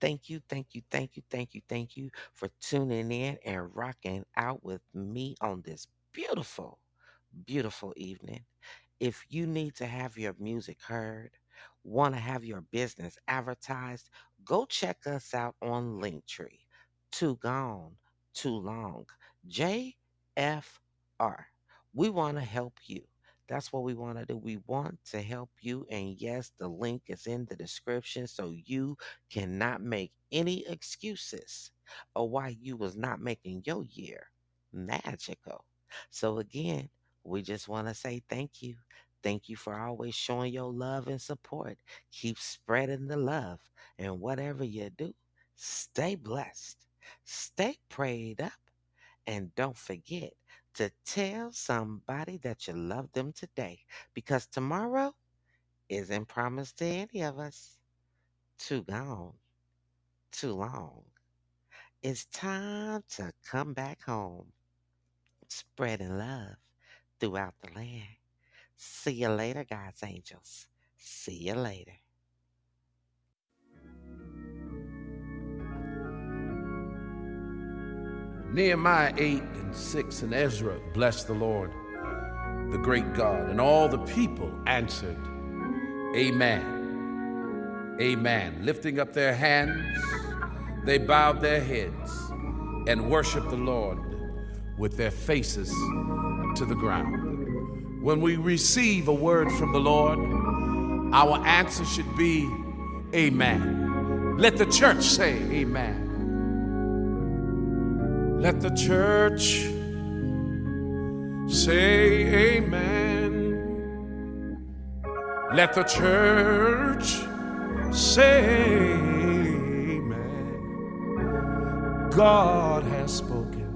Thank you, thank you, thank you, thank you, thank you for tuning in and rocking out with me on this beautiful, beautiful evening. If you need to have your music heard, want to have your business advertised, go check us out on Linktree. Too gone, too long. JFR. We want to help you. That's what we want to do. We want to help you. And yes, the link is in the description so you cannot make any excuses of why you was not making your year magical. So again, we just want to say thank you. Thank you for always showing your love and support. Keep spreading the love. And whatever you do, stay blessed. Stay prayed up. And don't forget to tell somebody that you love them today because tomorrow isn't promised to any of us. too gone, too long. It's time to come back home, spreading love throughout the land. See you later, God's angels. See you later. Nehemiah 8 and 6 and Ezra blessed the Lord, the great God, and all the people answered, Amen. Amen. Lifting up their hands, they bowed their heads and worshiped the Lord with their faces to the ground. When we receive a word from the Lord, our answer should be Amen. Let the church say Amen. Let the church say amen. Let the church say amen. God has spoken.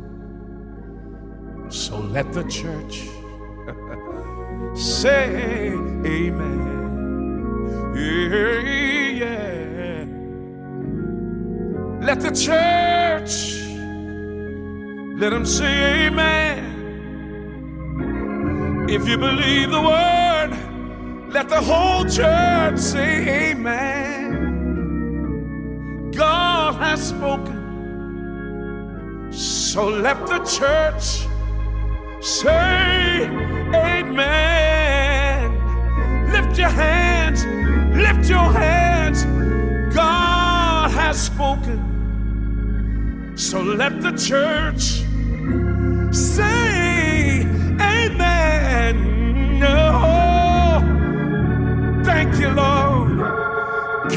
So let the church say amen. Yeah. Let the church let them say amen. If you believe the word, let the whole church say amen. God has spoken. So let the church say amen. Lift your hands, lift your hands. God has spoken. So let the church say amen. No. Thank you, Lord.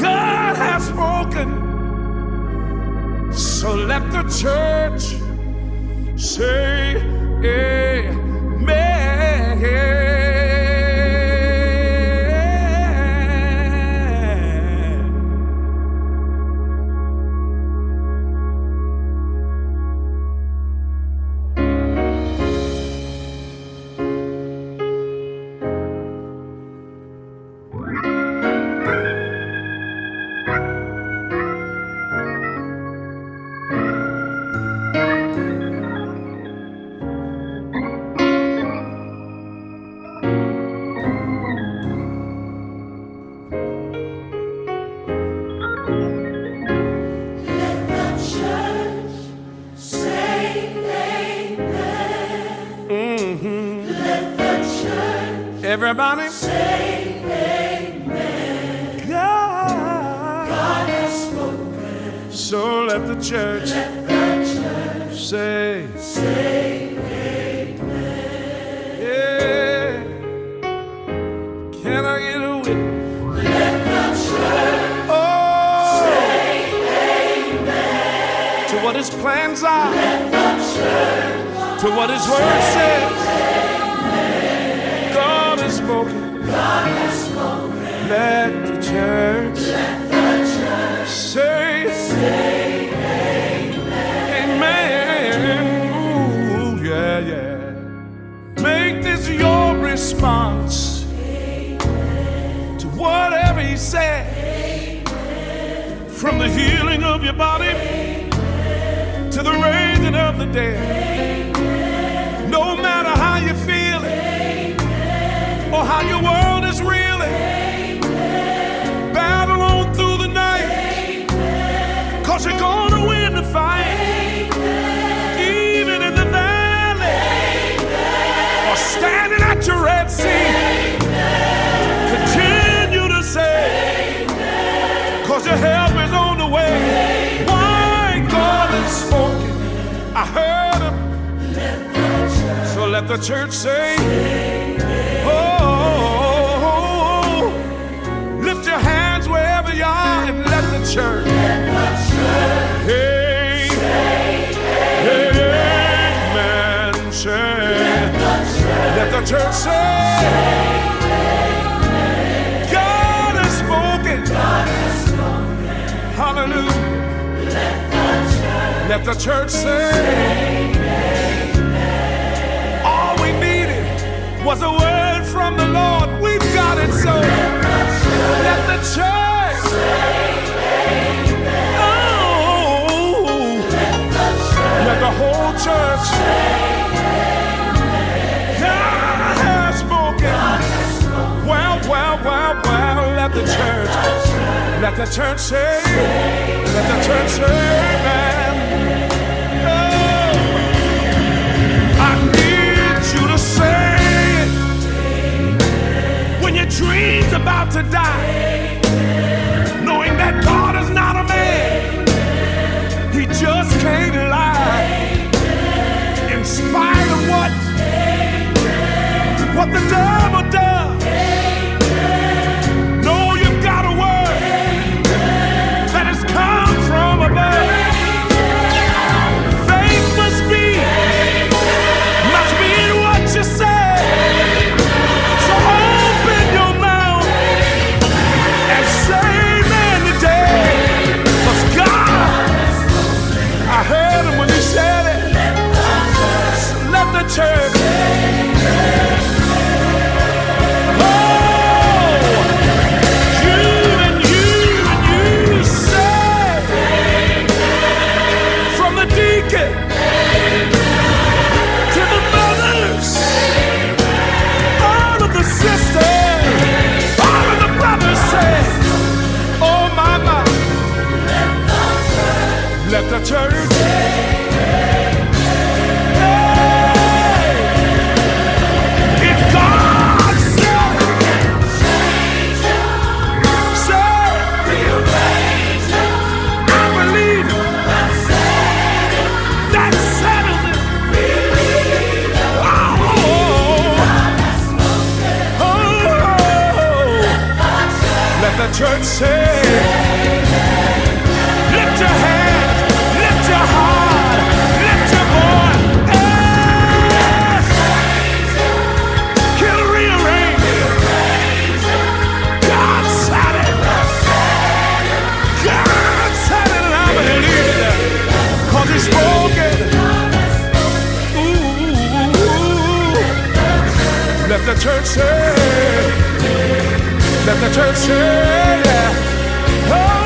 God has spoken. So let the church say amen. Your help is on the way. Why God has spoken. I heard him. So let the church say, Oh, lift your hands wherever you are and let the church. Hey, amen. Say, let the church say, Avenue. Let the church, Let the church sing. sing, sing. All we needed was a word from the Lord. We've got it, so let the church. say amen. Oh, let the whole church. God has spoken. Wow, wow, wow, wow. Let the church let the church say, let the church say, man. Oh, I need you to say it when your dream's about to die, knowing that God is not a man, He just can't lie. In spite of what, what the devil does, church say, lift your hands, lift your heart, lift your voice. Can rearrange. God said it. God said it, and I believe it. Cause he spoke it. Ooh. Let the church say, let the church should. Yeah. Oh.